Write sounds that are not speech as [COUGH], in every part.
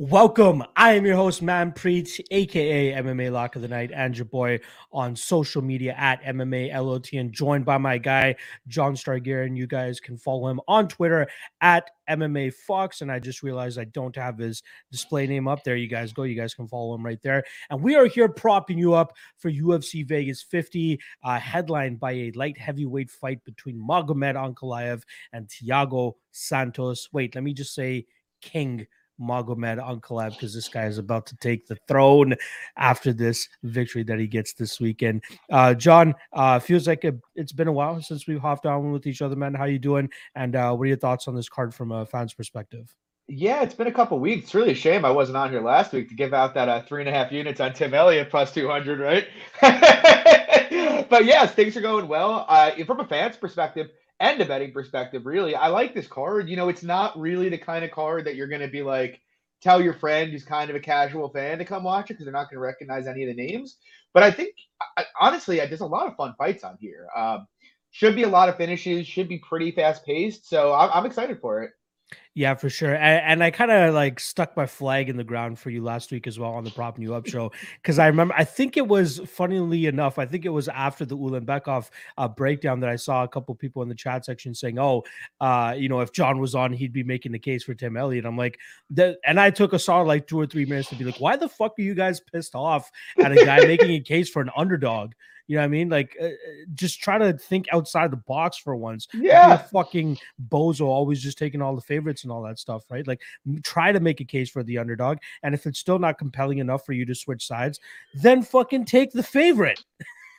Welcome. I am your host, Man Preach, aka MMA Lock of the Night, and your boy on social media at MMA LOT, and joined by my guy, John Stargarian. You guys can follow him on Twitter at MMA Fox. And I just realized I don't have his display name up there. You guys go, you guys can follow him right there. And we are here propping you up for UFC Vegas 50, uh, headlined by a light heavyweight fight between Magomed Ankalaev and Thiago Santos. Wait, let me just say King Magomed Ankalaev because this guy is about to take the throne after this victory that he gets this weekend. Uh, John, uh, feels like it, has been a while since we've hopped on with each other, man. How you doing? And uh, what are your thoughts on this card from a fan's perspective? Yeah, it's been a couple weeks. It's really a shame I wasn't on here last week to give out that uh, three and a half units on Tim Elliott plus 200, right? [LAUGHS] but yes, things are going well. Uh, from a fan's perspective, and a betting perspective, really, I like this card. You know, it's not really the kind of card that you're going to be like, tell your friend who's kind of a casual fan to come watch it because they're not going to recognize any of the names. But I think, I, honestly, there's a lot of fun fights on here. Um, should be a lot of finishes, should be pretty fast paced. So I'm, I'm excited for it. Yeah, for sure. And, and I kind of like stuck my flag in the ground for you last week as well on the Prop New Up show because I remember I think it was funnily enough I think it was after the Ulanbekov uh, breakdown that I saw a couple people in the chat section saying, "Oh, uh, you know, if John was on, he'd be making the case for Tim Elliott." I'm like, that, and I took a solid like two or three minutes to be like, "Why the fuck are you guys pissed off at a guy making a case for an underdog?" You know what I mean? Like, uh, uh, just try to think outside the box for once. Yeah. Fucking bozo, always just taking all the favorites and all that stuff, right? Like, try to make a case for the underdog. And if it's still not compelling enough for you to switch sides, then fucking take the favorite.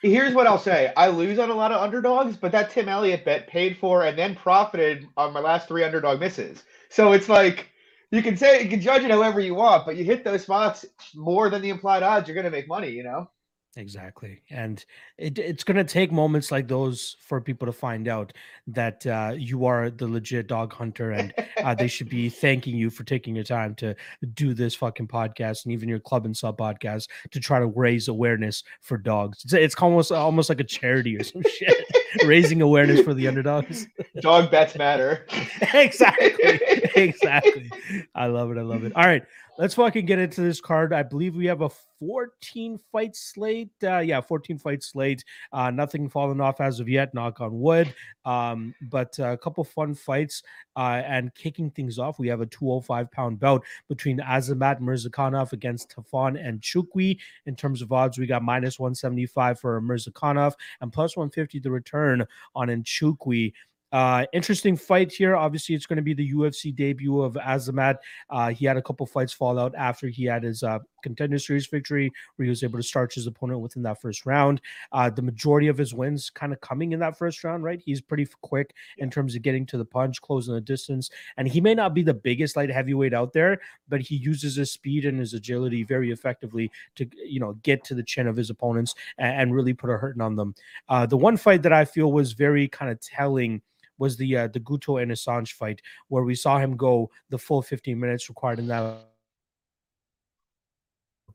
Here's what I'll say. I lose on a lot of underdogs, but that Tim Elliott bet paid for and then profited on my last three underdog misses. So it's like you can say you can judge it however you want, but you hit those spots more than the implied odds, you're gonna make money, you know? Exactly. And it, it's going to take moments like those for people to find out that uh, you are the legit dog hunter and uh, they should be [LAUGHS] thanking you for taking your time to do this fucking podcast and even your club and sub podcast to try to raise awareness for dogs. It's, it's almost almost like a charity or some shit, [LAUGHS] raising awareness for the underdogs. Dog bets matter. [LAUGHS] exactly. [LAUGHS] Exactly. I love it. I love it. All right let's fucking get into this card. I believe we have a 14 fight slate. Uh, yeah, 14 fight slate. Uh, nothing falling off as of yet, knock on wood. Um, but uh, a couple fun fights. Uh, and kicking things off, we have a 205 pound bout between Azamat Murzakanov against Tafon and Nchukwi. In terms of odds, we got minus 175 for Murzakanov and plus 150 the return on Nchukwi. Uh, interesting fight here. Obviously, it's going to be the UFC debut of Azamat. Uh, he had a couple fights fall out after he had his uh, contender series victory, where he was able to start his opponent within that first round. Uh, the majority of his wins kind of coming in that first round, right? He's pretty quick in terms of getting to the punch, closing the distance, and he may not be the biggest light heavyweight out there, but he uses his speed and his agility very effectively to you know get to the chin of his opponents and, and really put a hurting on them. Uh, the one fight that I feel was very kind of telling was the uh, the Guto Inocente fight, where we saw him go the full 15 minutes required in that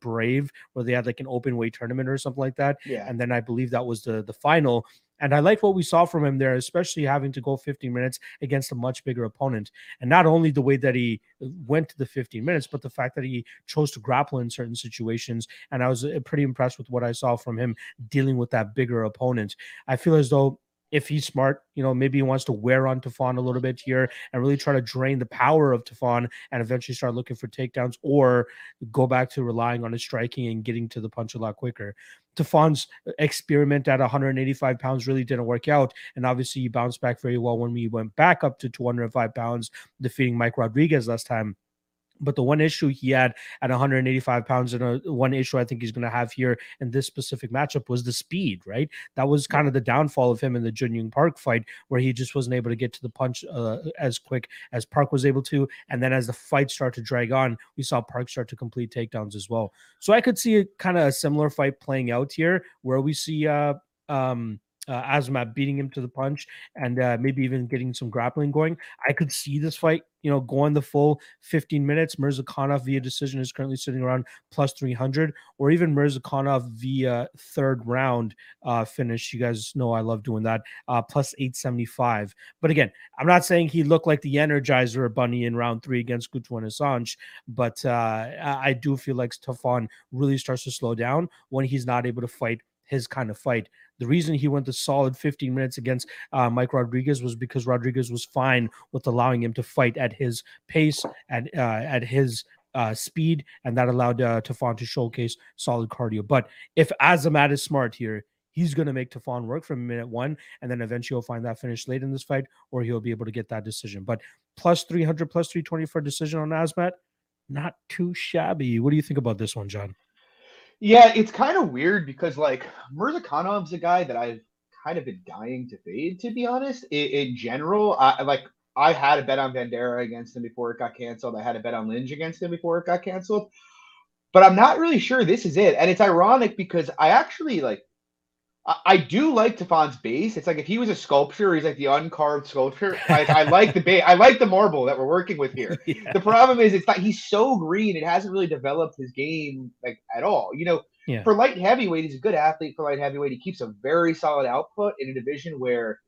Brave, where they had like an open weight tournament or something like that. Yeah. And then I believe that was the the final. And I like what we saw from him there, especially having to go 15 minutes against a much bigger opponent. And not only the way that he went to the 15 minutes, but the fact that he chose to grapple in certain situations. And I was uh, pretty impressed with what I saw from him dealing with that bigger opponent. I feel as though if he's smart, you know, maybe he wants to wear on Tafon a little bit here and really try to drain the power of Tafon and eventually start looking for takedowns or go back to relying on his striking and getting to the punch a lot quicker. Tafon's experiment at 185 pounds really didn't work out. And obviously, he bounced back very well when we went back up to 205 pounds, defeating Mike Rodriguez last time. But the one issue he had at 185 pounds, and a, one issue I think he's going to have here in this specific matchup was the speed, right? That was kind of the downfall of him in the Jun Yong Park fight, where he just wasn't able to get to the punch uh, as quick as Park was able to. And then as the fight started to drag on, we saw Park start to complete takedowns as well. So I could see a kind of a similar fight playing out here, where we see uh, um, uh, beating him to the punch and uh, maybe even getting some grappling going. I could see this fight you know, going the full 15 minutes, Murzakanov via decision is currently sitting around plus 300, or even Murzakanov via third round uh, finish. You guys know I love doing that, uh, plus 875. But again, I'm not saying he looked like the Energizer Bunny in round three against Guto Inocente, but uh, I do feel like Stefan really starts to slow down when he's not able to fight his kind of fight. The reason he went the solid 15 minutes against uh, Mike Rodriguez was because Rodriguez was fine with allowing him to fight at his pace, at uh, at his uh, speed, and that allowed uh, to showcase solid cardio. But if Azamat is smart here, he's going to make Tafon work from minute one, and then eventually he'll find that finish late in this fight, or he'll be able to get that decision. But plus 300, plus 320 for a decision on Azamat, not too shabby. What do you think about this one, John? Yeah, it's kind of weird because like Murzakanov's a guy that I've kind of been dying to fade, to be honest. In, in general, I like I had a bet on Vanderaa against him before it got canceled. I had a bet on Lynch against him before it got canceled. But I'm not really sure this is it. And it's ironic because I actually like I, do like Tafon's base. It's like if he was a sculpture, he's like the uncarved sculpture. I, I like the base. I like the marble that we're working with here. [LAUGHS] Yeah. The problem is, it's not. He's so green. It hasn't really developed his game like at all. You know, yeah. for light heavyweight, he's a good athlete. For light heavyweight, he keeps a very solid output in a division where,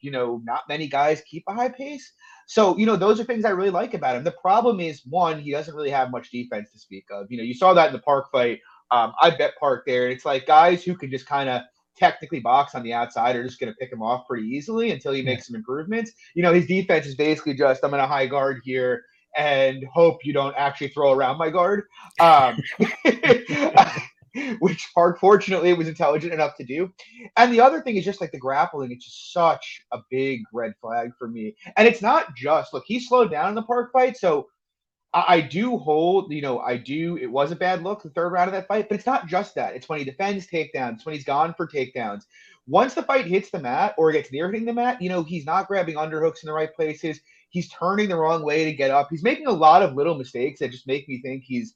you know, not many guys keep a high pace. So, you know, those are things I really like about him. The problem is, one, he doesn't really have much defense to speak of. You know, you saw that in the Park fight. Um, I bet Park there. It's like guys who can just kind of technically box on the outside are just going to pick him off pretty easily until he makes some improvements. You know, his defense is basically just I'm in a high guard here and hope you don't actually throw around my guard. Um, [LAUGHS] which Park fortunately was intelligent enough to do. And the other thing is just like the grappling, it's just such a big red flag for me. And it's not just look, he slowed down in the Park fight, so I, do hold, you know, I do. It was a bad look the third round of that fight, but it's not just that. It's when he defends takedowns, when he's gone for takedowns. Once the fight hits the mat or gets near hitting the mat, you know, he's not grabbing underhooks in the right places. He's turning the wrong way to get up. He's making a lot of little mistakes that just make me think he's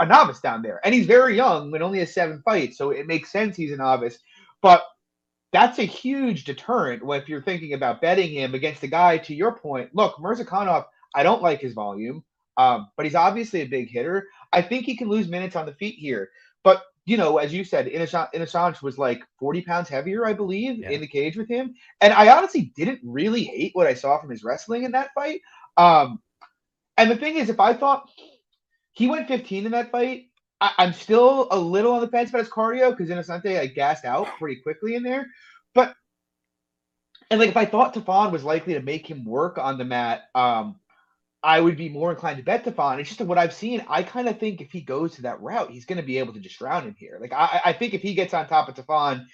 a, novice down there. And he's very young and only has seven fights, so it makes sense he's a novice. But that's a huge deterrent if you're thinking about betting him against a guy, to your point. Look, Murzakanov, I don't like his volume. Um, but he's obviously a big hitter. I think he can lose minutes on the feet here. But you know, as you said, Inocente was like 40 pounds heavier, I believe, yeah. in the cage with him. And I honestly didn't really hate what I saw from his wrestling in that fight. Um, and the thing is, if I thought he went 15 in that fight, I, am still a little on the fence about his cardio because Inocente I gassed out pretty quickly in there. But and like if I thought Tafon was likely to make him work on the mat, um, I would be more inclined to bet Tafon. It's just what I've seen. I kind of think if he goes to that route, he's going to be able to just drown him here. Like I, I think if he gets on top of Tafon,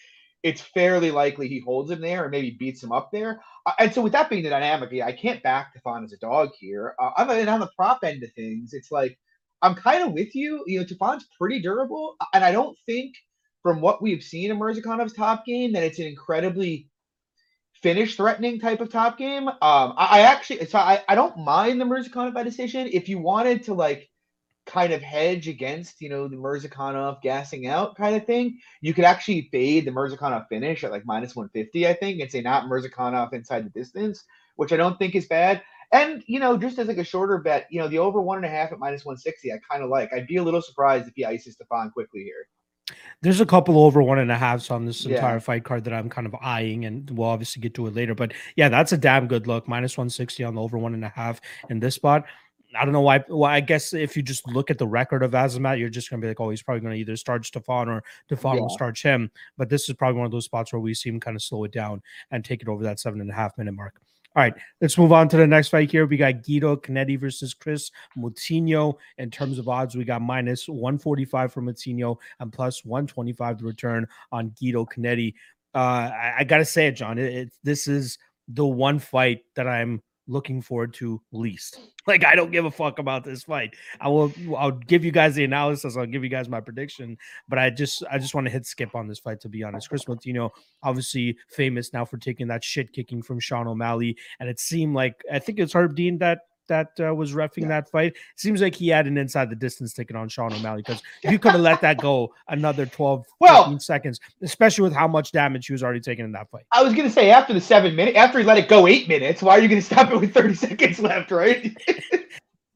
it's fairly likely he holds him there and maybe beats him up there. Uh, and so with that being the dynamic, yeah, I can't back Tafon as a dog here. Uh, I'm and on the prop end of things. It's like I'm kind of with you. You know, Tafon's pretty durable, and I don't think from what we've seen in Murzakanov's top game that it's an incredibly finish threatening type of top game. Um, I, I actually, so I, I don't mind the Murzakanov by decision. If you wanted to like kind of hedge against, you know, the Murzakanov gassing out kind of thing, you could actually fade the Murzakanov finish at like minus 150, I think, and say not Murzakanov inside the distance, which I don't think is bad. And, you know, just as like a shorter bet, you know, the over one and a half at minus 160, I kind of like. I'd be a little surprised if he ices Stefan quickly here. There's a couple over one and a halfs on this entire fight card that I'm kind of eyeing, and we'll obviously get to it later. But yeah, that's a damn good look. Minus 160 on the over one and a half in this spot. I don't know why. Well, I guess if you just look at the record of Azamat, you're just gonna be like, oh, he's probably gonna either start Stefan or Stefan yeah. will start him. But this is probably one of those spots where we see him kind of slow it down and take it over that seven and a half minute mark. All right, let's move on to the next fight here. We got Guido Canetti versus Chris Moutinho. In terms of odds, we got minus 145 for Moutinho and plus 125 to return on Guido Canetti. Uh, I, I got to say it, John. It, it, this is the one fight that I'm looking forward to least. [LAUGHS] Like I don't give a fuck about this fight. I will I'll give you guys the analysis, I'll give you guys my prediction, but I just I just want to hit skip on this fight to be honest. Chris Moutinho obviously famous now for taking that shit kicking from Sean O'Malley and it seemed like I think it's Herb Dean that that uh, was refing yeah. that fight. Seems like he had an inside the distance ticket on Sean O'Malley because [LAUGHS] you could have let that go another 12, well, seconds, especially with how much damage he was already taking in that fight. I was gonna say after the seven minutes, after he let it go eight minutes, why are you gonna stop it with 30 [LAUGHS] seconds left, right? [LAUGHS]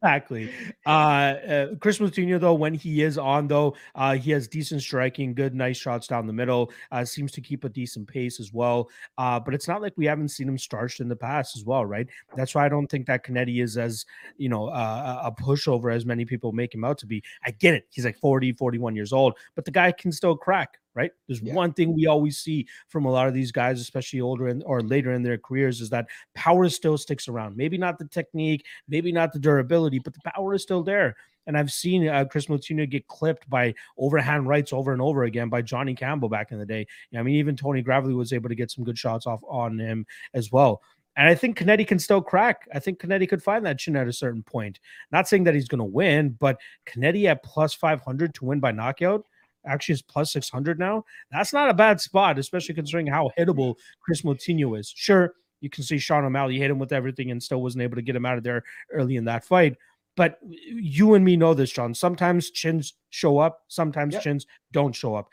exactly. Uh, uh, Chris Moutinho, though, when he is on, though, uh, he has decent striking, good, nice shots down the middle. Uh, seems to keep a decent pace as well. Uh, but it's not like we haven't seen him starched in the past as well, right? That's why I don't think that Canetti is as, you know, uh, a pushover as many people make him out to be. I get it. He's like 40, 41 years old, but the guy can still crack right? There's yeah. one thing we always see from a lot of these guys, especially older in, or later in their careers, is that power still sticks around. Maybe not the technique, maybe not the durability, but the power is still there. And I've seen uh, Chris Moutinho get clipped by overhand rights over and over again by Johnny Campbell back in the day. I mean, even Tony Gravely was able to get some good shots off on him as well. And I think Canetti can still crack. I think Canetti could find that chin at a certain point. Not saying that he's going to win, but Canetti at plus 500 to win by knockout actually is plus 600 now. That's not a bad spot, especially considering how hittable Chris Moutinho is. Sure, you can see Sean O'Malley hit him with everything and still wasn't able to get him out of there early in that fight. But you and me know this, John. Sometimes chins show up, sometimes yep. chins don't show up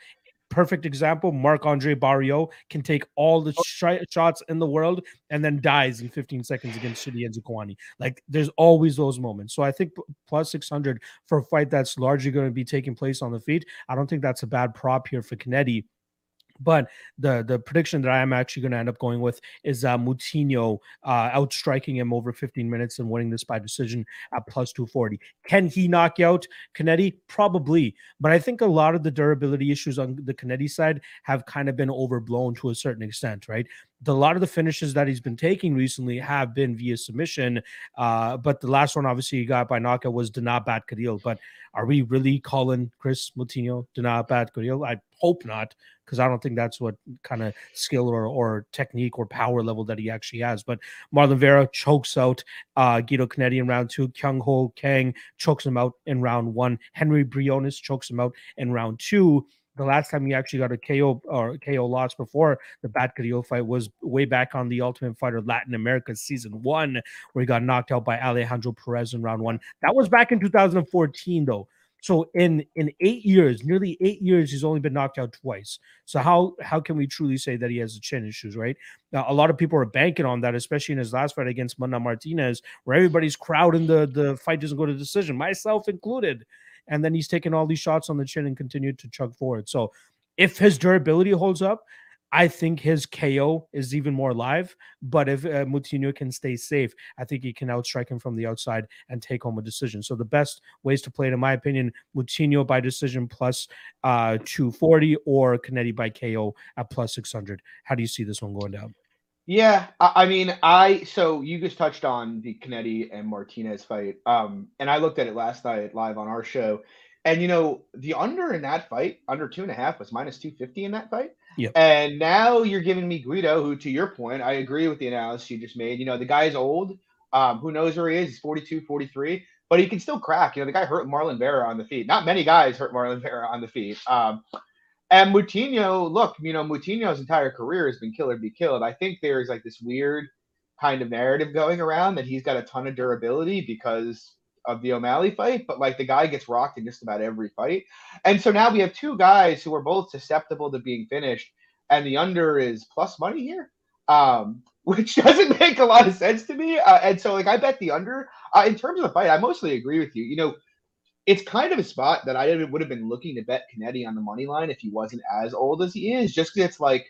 perfect example. Marc Andre Barriault can take all the oh. sh- shots in the world and then dies in 15 seconds against Chidi Njokuani. Like there's always those moments. So I think plus 600 for a fight that's largely going to be taking place on the feet. I don't think that's a bad prop here for Canetti. But the the prediction that I am actually going to end up going with is uh, Moutinho uh, outstriking him over 15 minutes and winning this by decision at plus 240. Can he knock out Canetti? Probably. But I think a lot of the durability issues on the Canetti side have kind of been overblown to a certain extent, right? A lot of the finishes that he's been taking recently have been via submission. Uh, but the last one, obviously, he got by knockout was Danaa Batgerel. But are we really calling Chris Moutinho Danaa Batgerel? I hope not because I don't think that's what kind of skill or, or technique or power level that he actually has. But Marlon Vera chokes out uh, Guido Canetti in round two. Kyung Ho Kang chokes him out in round one. Henry Briones chokes him out in round two. The last time he actually got a KO or KO loss before the Batgerel fight was way back on the Ultimate Fighter Latin America season one, where he got knocked out by Alejandro Perez in round one. That was back in 2014, though. So in in eight years, nearly eight years, he's only been knocked out twice. So how how can we truly say that he has the chin issues, right? Now, a lot of people are banking on that, especially in his last fight against Mana Martinez, where everybody's crowding the the fight doesn't go to decision, myself included. And then he's taking all these shots on the chin and continued to chug forward. So if his durability holds up, I think his KO is even more live. But if uh, Moutinho can stay safe, I think he can outstrike him from the outside and take home a decision. So the best ways to play it, in my opinion, Moutinho by decision plus, uh, 240 or Canetti by KO at plus 600. How do you see this one going down? Yeah, I, mean, I so you just touched on the Canetti and Martinez fight, um, and I looked at it last night live on our show, and you know the under in that fight, under two and a half, was minus two fifty in that fight. Yep. And now you're giving me Guido, who, to your point, I agree with the analysis you just made. You know, the guy's old. Um, who knows where he is? He's 42, 43, but he can still crack. You know, the guy hurt Marlon Vera on the feet. Not many guys hurt Marlon [LAUGHS] Vera on the feet. Um, and Moutinho, look, you know, Moutinho's entire career has been kill or be killed. I think there's like this weird kind of narrative going around that he's got a ton of durability because of the O'Malley fight, but like the guy gets rocked in just about every fight. And so now we have two guys who are both susceptible to being finished, and the under is plus money here, um, [LAUGHS] which doesn't make a lot of sense to me. Uh, and so, like, I bet the under. Uh, in terms of the fight, I mostly agree with you. You know, it's kind of a spot that I would have been looking to bet Canetti on the money line if he wasn't as old as he is, just because it's like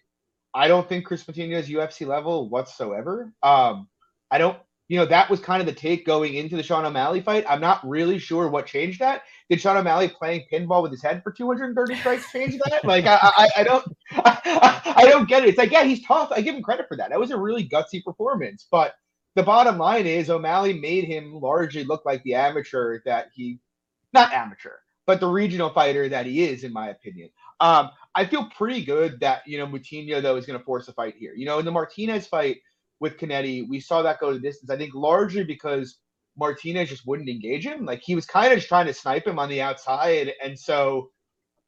I don't think Chris Moutinho is UFC level whatsoever. Um, I don't you know, that was kind of the take going into the Sean O'Malley fight. I'm not really sure what changed that. Did Sean O'Malley playing pinball with his head for 230 strikes change that? [LAUGHS] Like, I, I, I don't, I, [LAUGHS] I, don't get it. It's like, yeah, he's tough. I give him credit for that. That was a really gutsy performance. But the bottom line is O'Malley made him largely look like the amateur that he, not amateur, but the regional fighter that he is, in my opinion. Um, I feel pretty good that you know Moutinho though is going to force a fight here. You know, in the Martinez fight with Canetti. We saw that go to distance. I think largely because Martinez just wouldn't engage him. Like he was kind of just trying to snipe him on the outside, and so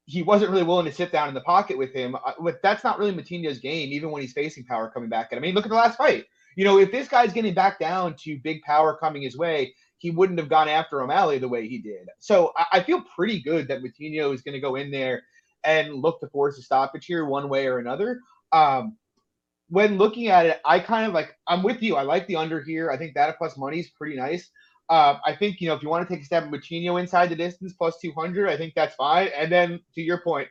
he wasn't really willing to sit down in the pocket with him. Uh, but that's not really Martinez's game, even when he's facing power coming back. And I mean, look at the last fight. You know, if this guy's getting back down to big power coming his way, he wouldn't have gone after O'Malley the way he did. So I, I feel pretty good that Moutinho is going to go in there and look to force a stoppage here one way or another. Um, when looking at it, I kind of like I'm with you. I like the under here. I think that plus money is pretty nice. Uh, I think you know if you want to take a stab at Moutinho inside the distance plus 200, I think that's fine. And then to your point,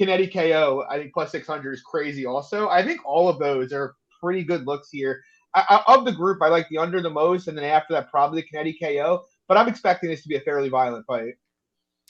Canetti KO, I think plus 600 is crazy. Also, I think all of those are pretty good looks here. I, I, of the group, I like the under the most, and then after that, probably Canetti KO. But I'm expecting this to be a fairly violent fight.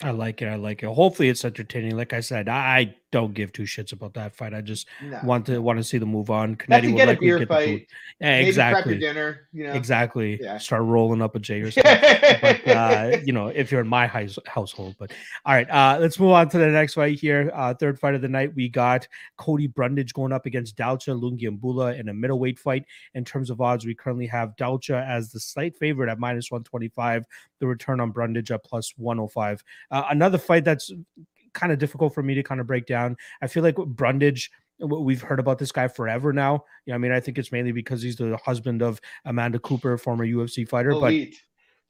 I like it. I like it. Hopefully, it's entertaining. Like I said, I don't give two shits about that fight. I just no. want to want to see the move on. Likely get a beer fight. Yeah, exactly. dinner, you know? Exactly. Yeah. Start rolling up a J or [LAUGHS] something. but, uh, you know, if you're in my house, household. But all right, uh, let's move on to the next fight here. Uh, third fight of the night, we got Cody Brundage going up against Dalcha Lungiambula in a middleweight fight. In terms of odds, we currently have Dalcha as the slight favorite at minus 125. The return on Brundage at plus 105. Uh, another fight that's kind of difficult for me to kind of break down. I feel like Brundage we've heard about this guy forever now. You know, I mean, I think it's mainly because he's the husband of Amanda Cooper, former UFC fighter. Elite.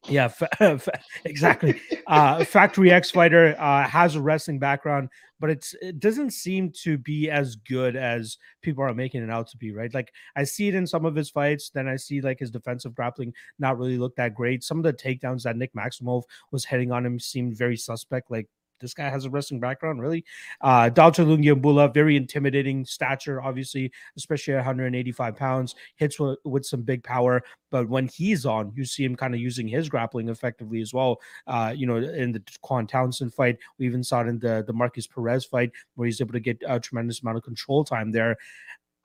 But yeah, fa- [LAUGHS] fa- exactly. uh, Factory X fighter uh, has a wrestling background, but it's it doesn't seem to be as good as people are making it out to be. Right? Like I see it in some of his fights, then I see like his defensive grappling not really look that great. Some of the takedowns that Nick Maximov was heading on him seemed very suspect. Like this guy has a wrestling background, really. Uh, Dalcha Lungiambula, very intimidating stature, obviously, especially at 185 pounds, hits with, with, some big power. But when he's on, you see him kind of using his grappling effectively as well. Uh, you know, in the Quan Townsend fight, we even saw it in the, the Markus Perez fight, where he's able to get a tremendous amount of control time there.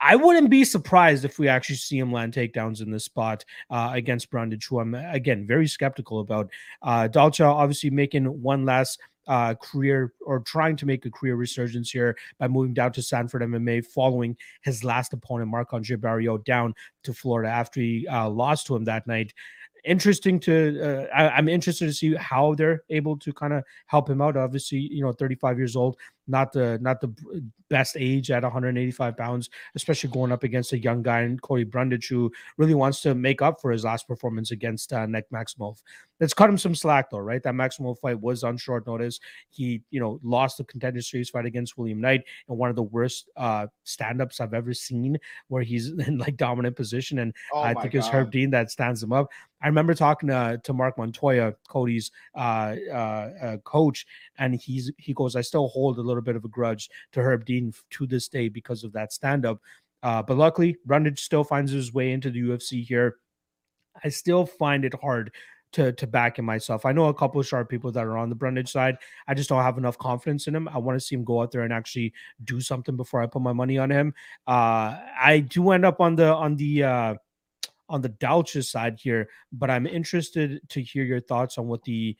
I wouldn't be surprised if we actually see him land takedowns in this spot uh, against Brundage, who I'm again very skeptical about. Uh, Dalcha obviously making one last uh, career or trying to make a career resurgence here by moving down to Sanford MMA following his last opponent, Marc Andre Barriault, down to Florida after he uh, lost to him that night interesting to uh, I, am interested to see how they're able to kind of help him out obviously you know 35 years old not the not the best age at 185 pounds especially going up against a young guy and Cody Brundage who really wants to make up for his last performance against uh, Nick Maximov let's cut him some slack though right? That Maximov fight was on short notice. He you know lost the contender series fight against William Knight and one of the worst uh stand-ups I've ever seen where he's [LAUGHS] in like dominant position and oh I think God. it's Herb Dean that stands him up. I remember talking to, to Marc Montoya, Cody's uh, uh, uh, coach, and he's he goes, I still hold a little bit of a grudge to Herb Dean to this day because of that stand up. Uh, but luckily, Brundage still finds his way into the UFC here. I still find it hard to to back him myself. I know a couple of sharp people that are on the Brundage side. I just don't have enough confidence in him. I want to see him go out there and actually do something before I put my money on him. Uh, I do end up on the on the uh, on the Dalcha side here, but I'm interested to hear your thoughts on what the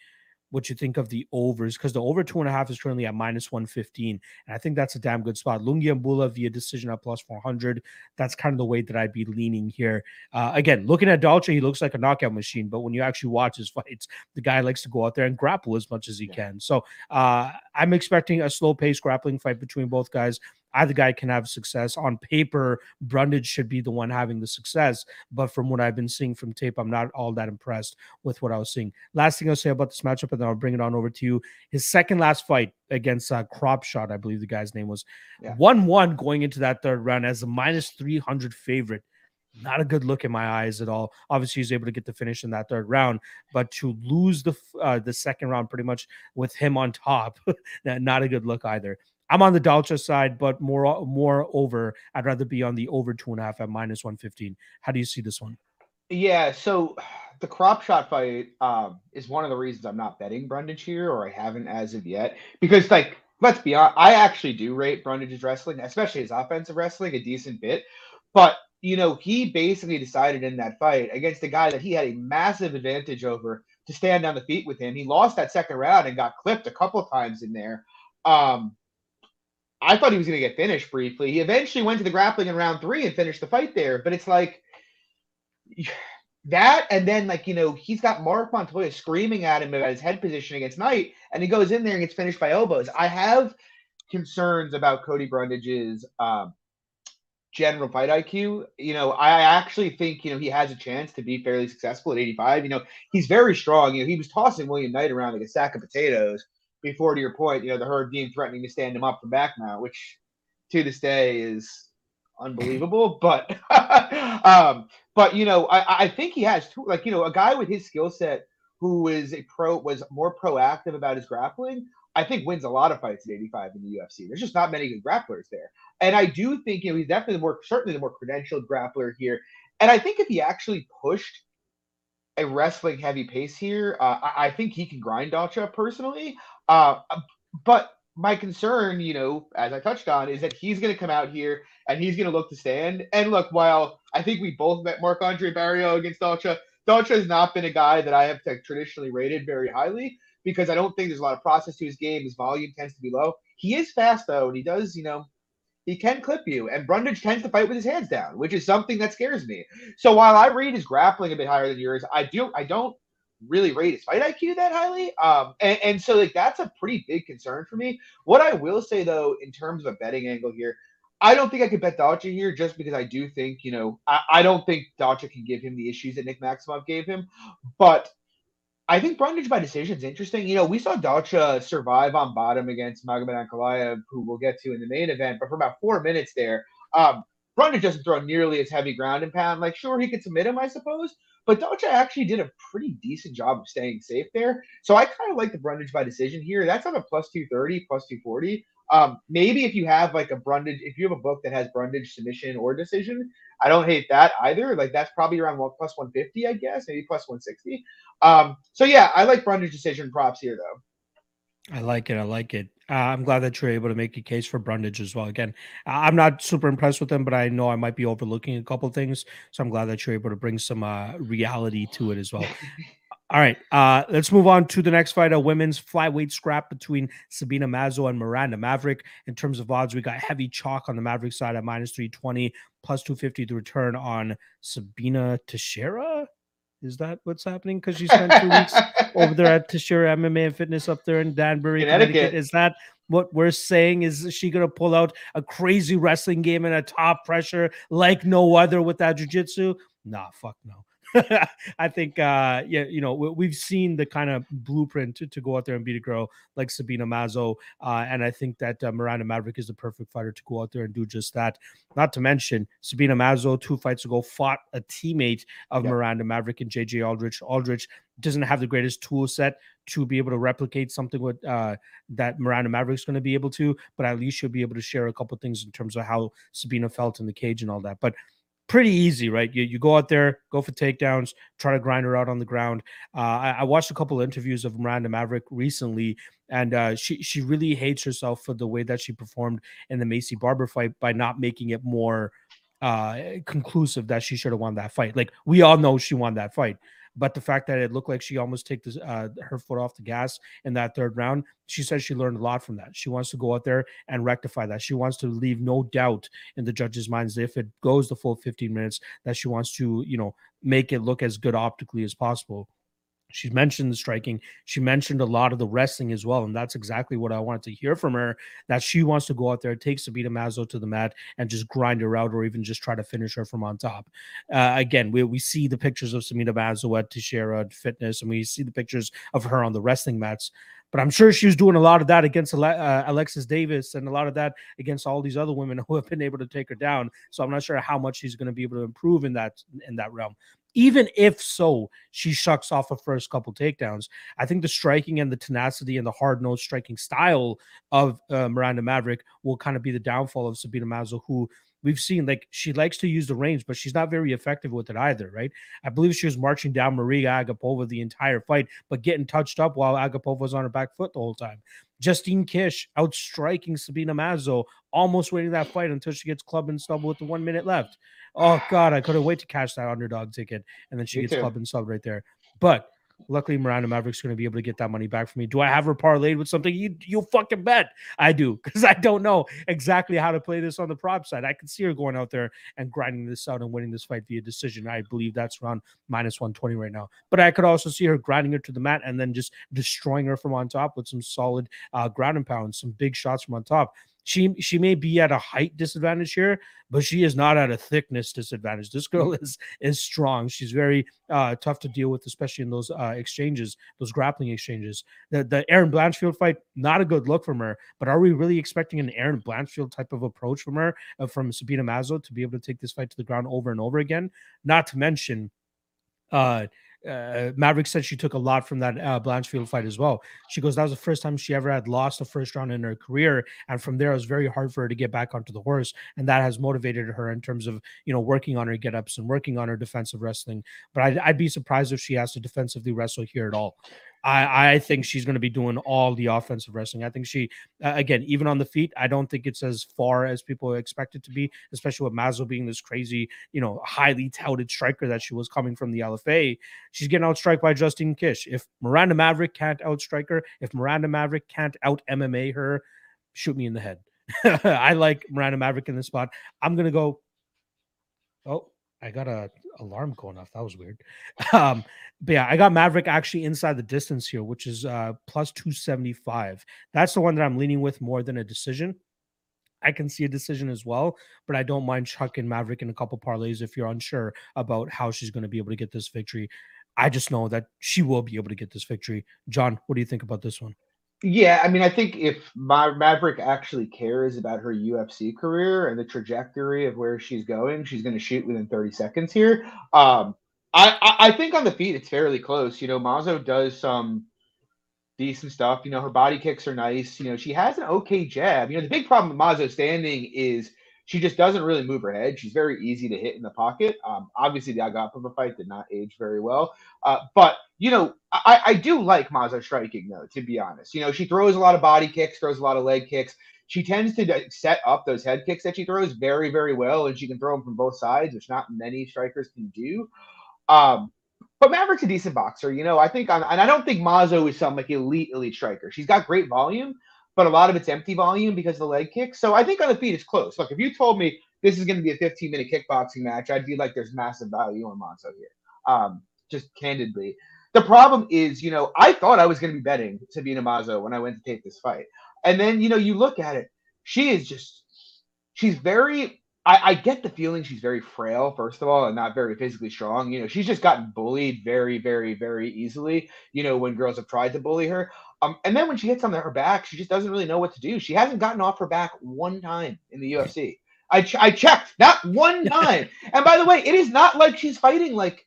what you think of the overs because the over two and a half is currently at minus 115 and i think that's a damn good spot. Lungi lungiambula via decision at plus 400 that's kind of the way that i'd be leaning here. Uh, again looking at Dalcha, he looks like a knockout machine but when you actually watch his [LAUGHS] fights the guy likes to go out there and grapple as much as he yeah. can. So uh, i'm expecting a slow pace grappling fight between both guys either guy can have success. On paper, Brundage should be the one having the success, but from what I've been seeing from tape, I'm not all that impressed with what I was seeing. Last thing I'll say about this matchup, and then I'll bring it on over to you. His second last fight against uh, Kropshot, I believe the guy's name was, one one going into that third round as a minus three hundred favorite not a good look in my eyes at all. Obviously, he's able to get the finish in that third round, but to lose the uh, the second round pretty much with him on top, [LAUGHS] not a good look either. I'm on the Dalcha side, but more more over. I'd rather be on the over two and a half at minus one fifteen. How do you see this one? Yeah, so the crop shot fight um, is one of the reasons I'm not betting Brundage here, or I haven't as of yet, because like let's be honest, I actually do rate Brundage's wrestling, especially his offensive wrestling, a decent bit. But you know, he basically decided in that fight against a guy that he had a massive advantage over to stand on the feet with him. He lost that second round and got clipped a couple times in there. Um, I thought he was going to get finished briefly. He eventually went to the grappling in round three and finished the fight there. But it's like [SIGHS] that, and then like you know he's got Marc Montoya screaming at him about his head position against Knight, and he goes in there and gets finished by elbows. I have concerns about Cody Brundage's um, general fight IQ, you know, I actually think, you know, he has a chance to be fairly successful at 85. You know, he's very strong. You know, he was tossing William Knight around like a sack of potatoes before, to your point, you know, the herd being threatening to stand him up from back now, which to this day is unbelievable. [LAUGHS] but, [LAUGHS] um, but, you know, I, I think he has, two, like, you know, a guy with his skill set who is a pro, was more proactive about his grappling. I think wins a lot of fights at 85 in the UFC. There's just not many good grapplers there. And I do think, you know, he's definitely the more, certainly the more credentialed grappler here. And I think if he actually pushed a wrestling heavy pace here, uh, I, I, think he can grind Dalcha personally. Uh, but my concern, you know, as I touched on, is that he's going to come out here and he's going to look to stand. And look, while I think we both met Marc Andre Barriault against Dalcha, Dalcha has not been a guy that I have traditionally rated very highly because I don't think there's a lot of process to his game. His volume tends to be low. He is fast though, and he does, you know, he can clip you. And Brundage tends to fight with his hands down, which is something that scares me. So while I read his grappling a bit higher than yours, I do I don't really rate his fight IQ that highly. Um, and, and so like that's a pretty big concern for me. What I will say though, in terms of a betting angle here, I don't think I could bet Dalcha here just because I do think, you know, I, I don't think Dalcha can give him the issues that Nick Maximov gave him. But I think Brundage by decision is interesting. You know, we saw Dalcha survive on bottom against Magomed Ankalaev, who we'll get to in the main event, but for about four minutes there, um, Brundage doesn't throw nearly as heavy ground and pound. Like, sure, he could submit him, I suppose, but Dalcha actually did a pretty decent job of staying safe there. So I kind of like the Brundage by decision here. That's on a plus 230, plus 240. Um, maybe if you have like a Brundage, if you have a book that has Brundage submission or decision, I don't hate that either. Like that's probably around plus 150, I guess, maybe plus 160. Um, so yeah, I like Brundage decision props here though. I like it. I like it. Uh, I'm glad that you're able to make a case for Brundage as well. Again, I'm not super impressed with him, but I know I might be overlooking a couple things. So I'm glad that you're able to bring some uh, reality to it as well. [LAUGHS] All right, uh, let's move on to the next fight, a women's flyweight scrap between Sabina Mazo and Miranda Maverick. In terms of odds, we got heavy chalk on the Maverick side at minus 320, plus 250 to return on Sabina Teixeira. Is that what's happening? Because she spent two weeks over there at Teixeira MMA and Fitness up there in Danbury, Connecticut. Connecticut. Is that what we're saying? Is she going to pull out a crazy wrestling game and a top pressure like no other with that jiu-jitsu? Nah, fuck no. [LAUGHS] I think, uh, yeah, you know, we've seen the kind of blueprint to, to go out there and beat a girl like Sabina Mazo. Uh, and I think that uh, Miranda Maverick is the perfect fighter to go out there and do just that. Not to mention, Sabina Mazo, two fights ago, fought a teammate of Miranda Maverick and JJ Aldrich. Aldrich doesn't have the greatest tool set to be able to replicate something with uh, that Miranda Maverick's going to be able to, but at least she'll be able to share a couple things in terms of how Sabina felt in the cage and all that. But pretty easy, right? You, you go out there, go for takedowns, try to grind her out on the ground. Uh, I, I, watched a couple of interviews of Miranda Maverick recently, and uh, she she really hates herself for the way that she performed in the Macy Barber fight by not making it more uh, conclusive that she should have won that fight. Like we all know she won that fight, but the fact that it looked like she almost took uh, her foot off the gas in that third round, she says she learned a lot from that. She wants to go out there and rectify that. She wants to leave no doubt in the judges' minds if it goes the full 15 minutes that she wants to, you know, make it look as good optically as possible. She mentioned the striking. She mentioned a lot of the wrestling as well. And that's exactly what I wanted to hear from her that she wants to go out there, it take Sabina Mazo to the mat and just grind her out or even just try to finish her from on top. Uh, again, we, we see the pictures of Sabina Mazo at Teixeira Fitness and we see the pictures of her on the wrestling mats. But I'm sure she was doing a lot of that against uh, Alexis Davis and a lot of that against all these other women [LAUGHS] who have been able to take her down. So I'm not sure how much she's going to be able to improve in that in that realm even if so, she shucks off her first couple takedowns. I think the striking and the tenacity and the hard nosed striking style of uh, Miranda Maverick will kind of be the downfall of Sabina Mazo, who we've seen like she likes to use the range, but she's not very effective with it either, right? I believe she was marching down Maria Agapova the entire fight, but getting touched up while Agapova was on her back foot the whole time. Justine Kish outstriking Sabina Mazo, almost winning that fight until she gets clubbed and stubble with the one minute left. Oh God, I couldn't wait to catch that underdog ticket, and then she Me gets too. clubbed and subbed right there. But luckily, Miranda Maverick's going to be able to get that money back for me. Do I have her parlayed with something? You you fucking bet I do, [LAUGHS] because I don't know exactly how to play this on the prop side. I can see her going out there and grinding this out and winning this fight via decision. I believe that's around minus one twenty right now. But I could also see her grinding her to the mat and then just destroying her from on top with some solid uh, ground and pound, some big shots from on top she she may be at a height disadvantage here, but she is not at a thickness disadvantage. This girl [LAUGHS] is is strong. She's very uh, tough to deal with, especially in those uh, exchanges, those grappling exchanges. The the Erin Blanchfield fight, not a good look from her. But are we really expecting an Erin Blanchfield type of approach from her, uh, from Sabina Mazo, to be able to take this fight to the ground over and over again? Not to mention, uh, uh, Maverick said she took a lot from that uh, Blanchfield fight as well. She goes, that was the first time she ever had lost a first round in her career, and from there it was very hard for her to get back onto the horse, and that has motivated her in terms of you know working on her get ups and working on her defensive wrestling. But I'd, I'd be surprised if she has to defensively wrestle here at all. I, I think she's going to be doing all the offensive wrestling. I think she, uh, again, even on the feet, I don't think it's as far as people expect it to be, especially with Mazo being this crazy, you know, highly touted striker that she was coming from the LFA. She's getting outstriked by Justine Kish. If Miranda Maverick can't outstrike her, if Miranda Maverick can't out MMA her, shoot me in the head. [LAUGHS] I like Miranda Maverick in this spot. I'm going to go. Oh, I got a alarm going off. That was weird. [LAUGHS] Um, but yeah, I got Maverick actually inside the distance here, which is uh plus 275. That's the one that I'm leaning with more than a decision. I can see a decision as well, but I don't mind chucking Maverick in a couple parlays if you're unsure about how she's going to be able to get this victory. I just know that she will be able to get this victory. John, what do you think about this one? Yeah, I mean, I think if Ma- Maverick actually cares about her UFC career and the trajectory of where she's going, she's going to shoot within 30 seconds here. Um, I, I, I think on the feet it's fairly close. You know, Mazo does some decent stuff. You know, her body kicks are nice. You know, she has an okay jab. You know, the big problem with Mazo standing is she just doesn't really move her head. She's very easy to hit in the pocket. Um, obviously, the Agapova fight did not age very well. Uh, but, you know, I, I do like Mazo striking, though, to be honest. You know, she throws a lot of body kicks, throws a lot of leg kicks. She tends to set up those head kicks that she throws very, very well, and she can throw them from both sides, which not many strikers can do. Um, but Maverick's a decent boxer, you know. I think, and I don't think Mazo is some like elite, elite striker. She's got great volume, but a lot of it's empty volume because of the leg kicks. So I think on the feet it's close. Look, if you told me this is going to be a 15 minute kickboxing match, I'd be like, there's massive value on Mazo here. Um, just candidly. The problem is, you know, I thought I was going to be betting Sabina Mazo when I went to take this fight. And then, you know, you look at it, she is just, she's very I, I, get the feeling she's very frail, first of all, and not very physically strong. You know, she's just gotten bullied very, very, very easily, you know, when girls have tried to bully her. Um, and then when she hits on her back, she just doesn't really know what to do. She hasn't gotten off her back one time in the UFC. I, ch- I checked, not one [LAUGHS] time. and by the way, it is not like she's fighting like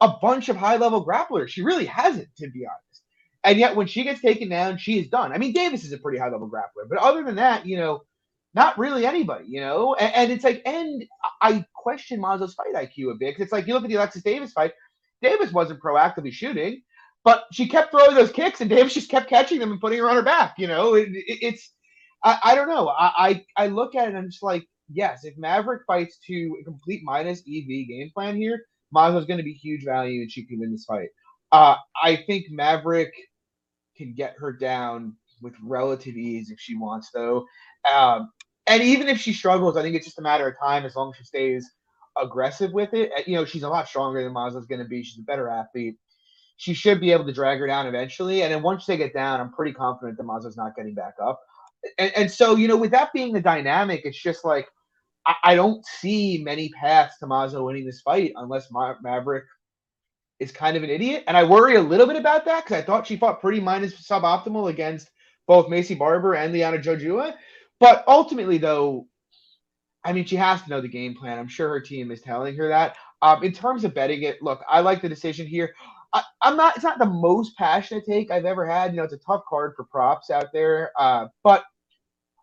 a bunch of high level grapplers. She really hasn't, to be honest. And yet, when she gets taken down, she is done. I mean, Davis is a pretty high level grappler, but other than that, you know, not really anybody, you know? And, and it's like, and I question Mazo's fight IQ a bit because it's like you look at the Alexis Davis fight, Davis wasn't proactively shooting, but she kept throwing those kicks and Davis just kept catching them and putting her on her back, you know? It, it, it's, I, I, don't know. I, I, I look at it and I'm just like, yes, if Maverick fights to a complete minus EV game plan here, Mazo's going to be huge value and she can win this fight. Uh, I think Maverick can get her down with relative ease if she wants, though. Um, and even if she struggles, I think it's just a matter of time as long as she stays aggressive with it. You know, she's a lot stronger than Mazo's going to be. She's a better athlete. She should be able to drag her down eventually. And then once they get down, I'm pretty confident that Mazo's not getting back up. And, and so, you know, with that being the dynamic, it's just like I, I don't see many paths to Mazo winning this fight unless Ma- Maverick is kind of an idiot. And I worry a little bit about that because I thought she fought pretty minus suboptimal against both Macy Barber and Liana Jojua. But ultimately, though, I mean, she has to know the game plan. I'm sure her team is telling her that. Um, in terms of betting it, look, I like the decision here. I, am not. It's not the most passionate take I've ever had. You know, it's a tough card for props out there. Uh, but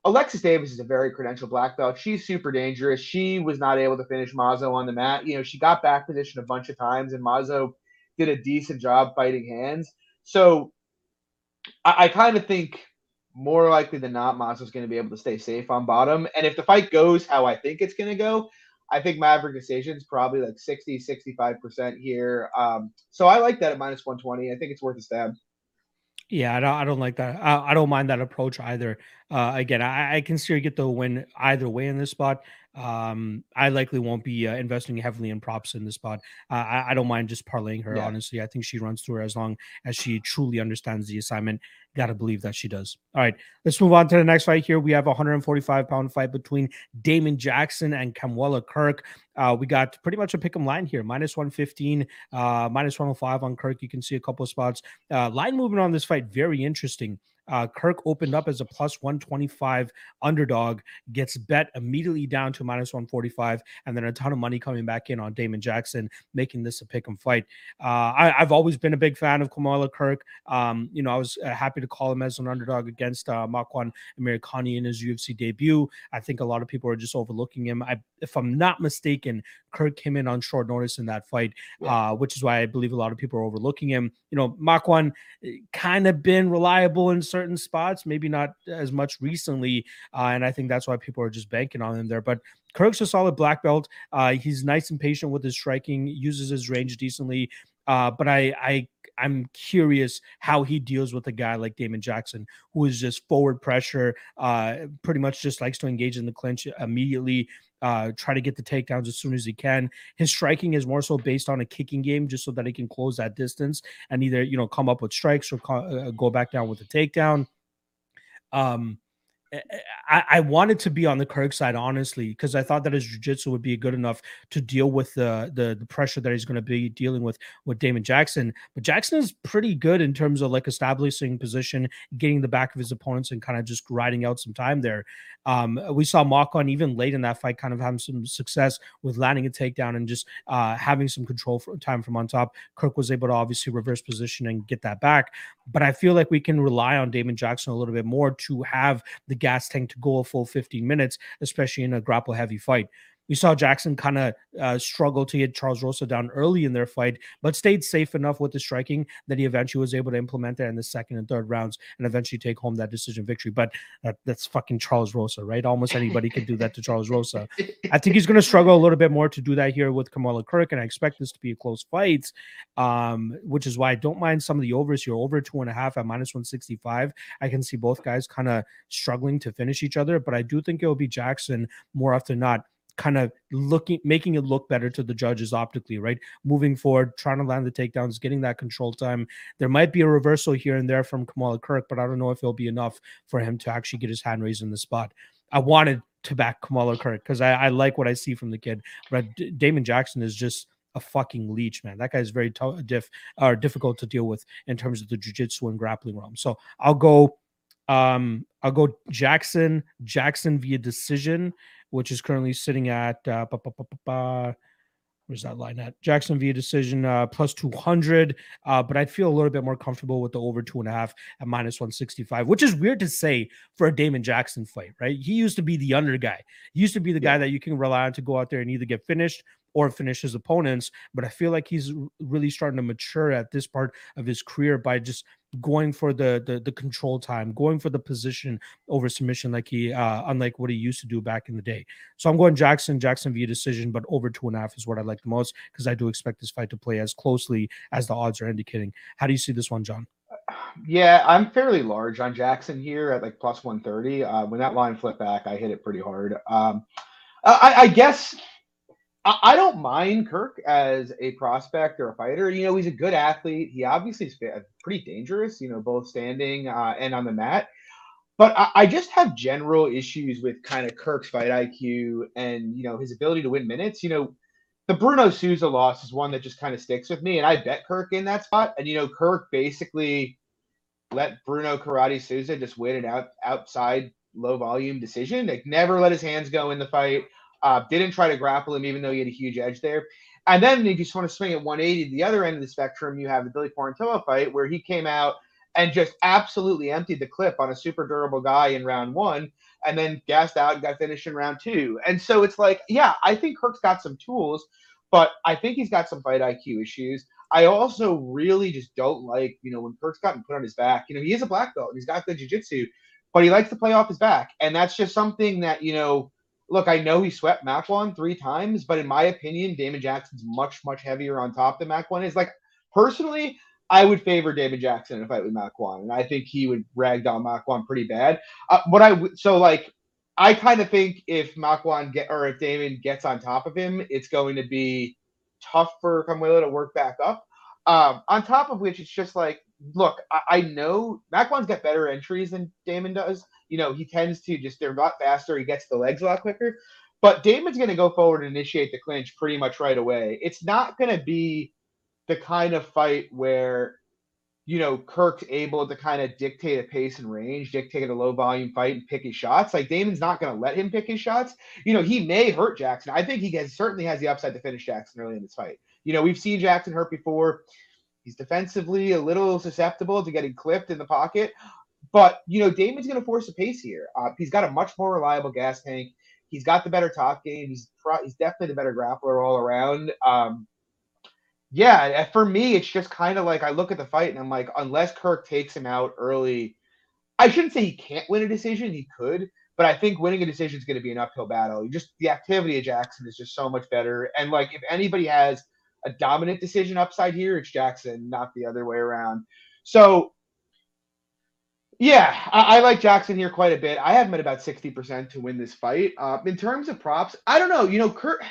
Alexis Davis is a very credentialed black belt. She's super dangerous. She was not able to finish Mazo on the mat. You know, she got back position a bunch of times, and Mazo did a decent job fighting hands. So I, I kind of think more likely than not, Mazo's going to be able to stay safe on bottom. And if the fight goes how I think it's going to go, I think Maverick decision is probably like 60, 65% here. Um, so I like that at minus 120. I think it's worth a stab. Yeah, I don't, I don't like that. I, I don't mind that approach either. Uh, again, I, I can see you get the win either way in this spot. Um, I likely won't be uh, investing heavily in props in this spot. Uh, I, I, don't mind just parlaying her. Yeah. Honestly, I think she runs through her as long as she truly understands the assignment. Got to believe that she does. All right, let's move on to the next fight here. We have a 145 pound fight between Damon Jackson and Kamuela Kirk. Uh, we got pretty much a pick 'em line here, minus 115, uh, minus 105 on Kirk. You can see a couple of spots. Uh, line movement on this fight, very interesting. Uh, Kirk opened up as a plus 125 underdog, gets bet immediately down to minus 145, and then a ton of money coming back in on Damon Jackson, making this a pick 'em fight. Uh, I, have always been a big fan of Kamuela Kirk. Um, you know, I was uh, happy to call him as an underdog against uh, Makwan Amirkhani in his UFC debut. I think a lot of people are just overlooking him. I, if I'm not mistaken, Kirk came in on short notice in that fight, yeah. uh, which is why I believe a lot of people are overlooking him. You know, Makwan eh, kind of been reliable in certain spots, maybe not as much recently, uh, and I think that's why people are just banking on him there. But Kirk's a solid black belt. Uh, he's nice and patient with his striking, uses his range decently. Uh, but I, I, I'm curious how he deals with a guy like Damon Jackson, who is just forward pressure, uh, pretty much just likes to engage in the clinch immediately uh, try to get the takedowns as soon as he can. His striking is more so based on a kicking game, just so that he can close that distance and either you know come up with strikes or co- uh, go back down with a takedown. Um, I, I, wanted to be on the Kirk side, honestly, because I thought that his jiu-jitsu would be good enough to deal with the the, the pressure that he's going to be dealing with with Damon Jackson. But Jackson is pretty good in terms of like establishing position, getting the back of his opponents, and kind of just riding out some time there. Um, we saw Makwan even late in that fight kind of having some success with landing a takedown and just uh, having some control for time from on top. Kirk was able to obviously reverse position and get that back. But I feel like we can rely on Damon Jackson a little bit more to have the gas tank to go a full 15 minutes, especially in a grapple heavy fight. We saw Jackson kind of uh, struggle to get Charles Rosa down early in their fight, but stayed safe enough with the striking that he eventually was able to implement that in the second and third rounds and eventually take home that decision victory. But uh, that's fucking Charles Rosa, right? Almost anybody can do that to Charles Rosa. I think he's going to struggle a little bit more to do that here with Kamuela Kirk, and I expect this to be a close fight, um, which is why I don't mind some of the overs here. Over two and a half at minus 165. I can see both guys kind of struggling to finish each other, but I do think it will be Jackson more often not kind of looking making it look better to the judges optically right moving forward trying to land the takedowns getting that control time there might be a reversal here and there from Kamuela Kirk but I don't know if it'll be enough for him to actually get his hand raised in the spot I wanted to back Kamuela Kirk because I, I, like what I see from the kid but D- Damon Jackson is just a fucking leech, man. That guy is very t- diff or difficult to deal with in terms of the jiu-jitsu and grappling realm. So I'll go um I'll go Jackson, Jackson via decision which is currently sitting at uh, where's that line at? Jackson via decision uh, plus 200. Uh, but I'd feel a little bit more comfortable with the over two and a half at minus 165, which is weird to say for a Damon Jackson fight, right? He used to be the under guy. He used to be the yeah. guy that you can rely on to go out there and either get finished or finish his opponents. But I feel like he's really starting to mature at this part of his career by just going for the the, the control time, going for the position over submission, like he uh, unlike what he used to do back in the day. So I'm going Jackson, Jackson via decision, but over two and a half is what I like the most because I do expect this fight to play as closely as the odds are indicating. How do you see this one, John? Yeah, I'm fairly large on Jackson here at like plus 130. Uh, when that line flipped back, I hit it pretty hard. Um, I, I guess I don't mind Kirk as a prospect or a fighter. You know, he's a good athlete. He obviously is pretty dangerous, you know, both standing uh, and on the mat. But I, I, just have general issues with kind of Kirk's fight IQ and, you know, his ability to win minutes. You know, the Bruno Souza loss is one that just kind of sticks with me. And I bet Kirk in that spot. And, you know, Kirk basically let Bruno Karate Souza just win it out outside low volume decision. Like, never let his hands go in the fight uh, didn't try to grapple him, even though he had a huge edge there. And then if you just want to swing at 180, the other end of the spectrum, you have the Billy Quarantillo fight where he came out and just absolutely emptied the clip on a super durable guy in round one and then gassed out and got finished in round two. And so it's like, yeah, I think Kirk's got some tools, but I think he's got some fight IQ issues. I also really just don't like, you know, when Kirk's gotten put on his back, you know, he is a black belt and he's got the jiu-jitsu, but he likes to play off his back. And that's just something that, you know, look, I know he swept Makwan three times, but in my opinion, Damon Jackson's much, much heavier on top than Makwan is. Like, personally, I would favor Damon Jackson in a fight with Makwan, and I think he would rag down Makwan pretty bad. Uh, what I so like, I kind of think if Makwan get or if Damon gets on top of him, it's going to be tough for Kamuela to work back up. Um, on top of which, it's just like, look, I, I know Makwan's got better entries than Damon does. You know, he tends to just they're a lot faster. He gets the legs a lot quicker. But Damon's going to go forward and initiate the clinch pretty much right away. It's not going to be the kind of fight where you know, Kirk's able to kind of dictate a pace and range, dictate a low volume fight and pick his shots. Like Damon's not going to let him pick his shots. You know, he may hurt Jackson. I think he has certainly has the upside to finish Jackson early in this fight. You know, we've seen Jackson hurt before. He's defensively a little susceptible to getting clipped in the pocket. But, you know, Damon's going to force a pace here. Uh, he's got a much more reliable gas tank. He's got the better top game. He's pro- he's definitely the better grappler all around. Um, yeah, for me, it's just kind of like I look at the fight and I'm like, unless Kirk takes him out early, I shouldn't say he can't win a decision. He could, but I think winning a decision is going to be an uphill battle. You Just the activity of Jackson is just so much better. And like, if anybody has a dominant decision upside here, it's Jackson, not the other way around. So, yeah, I, I like Jackson here quite a bit. I have him at about 60% to win this fight. Uh, in terms of props, I don't know. You know, Kirk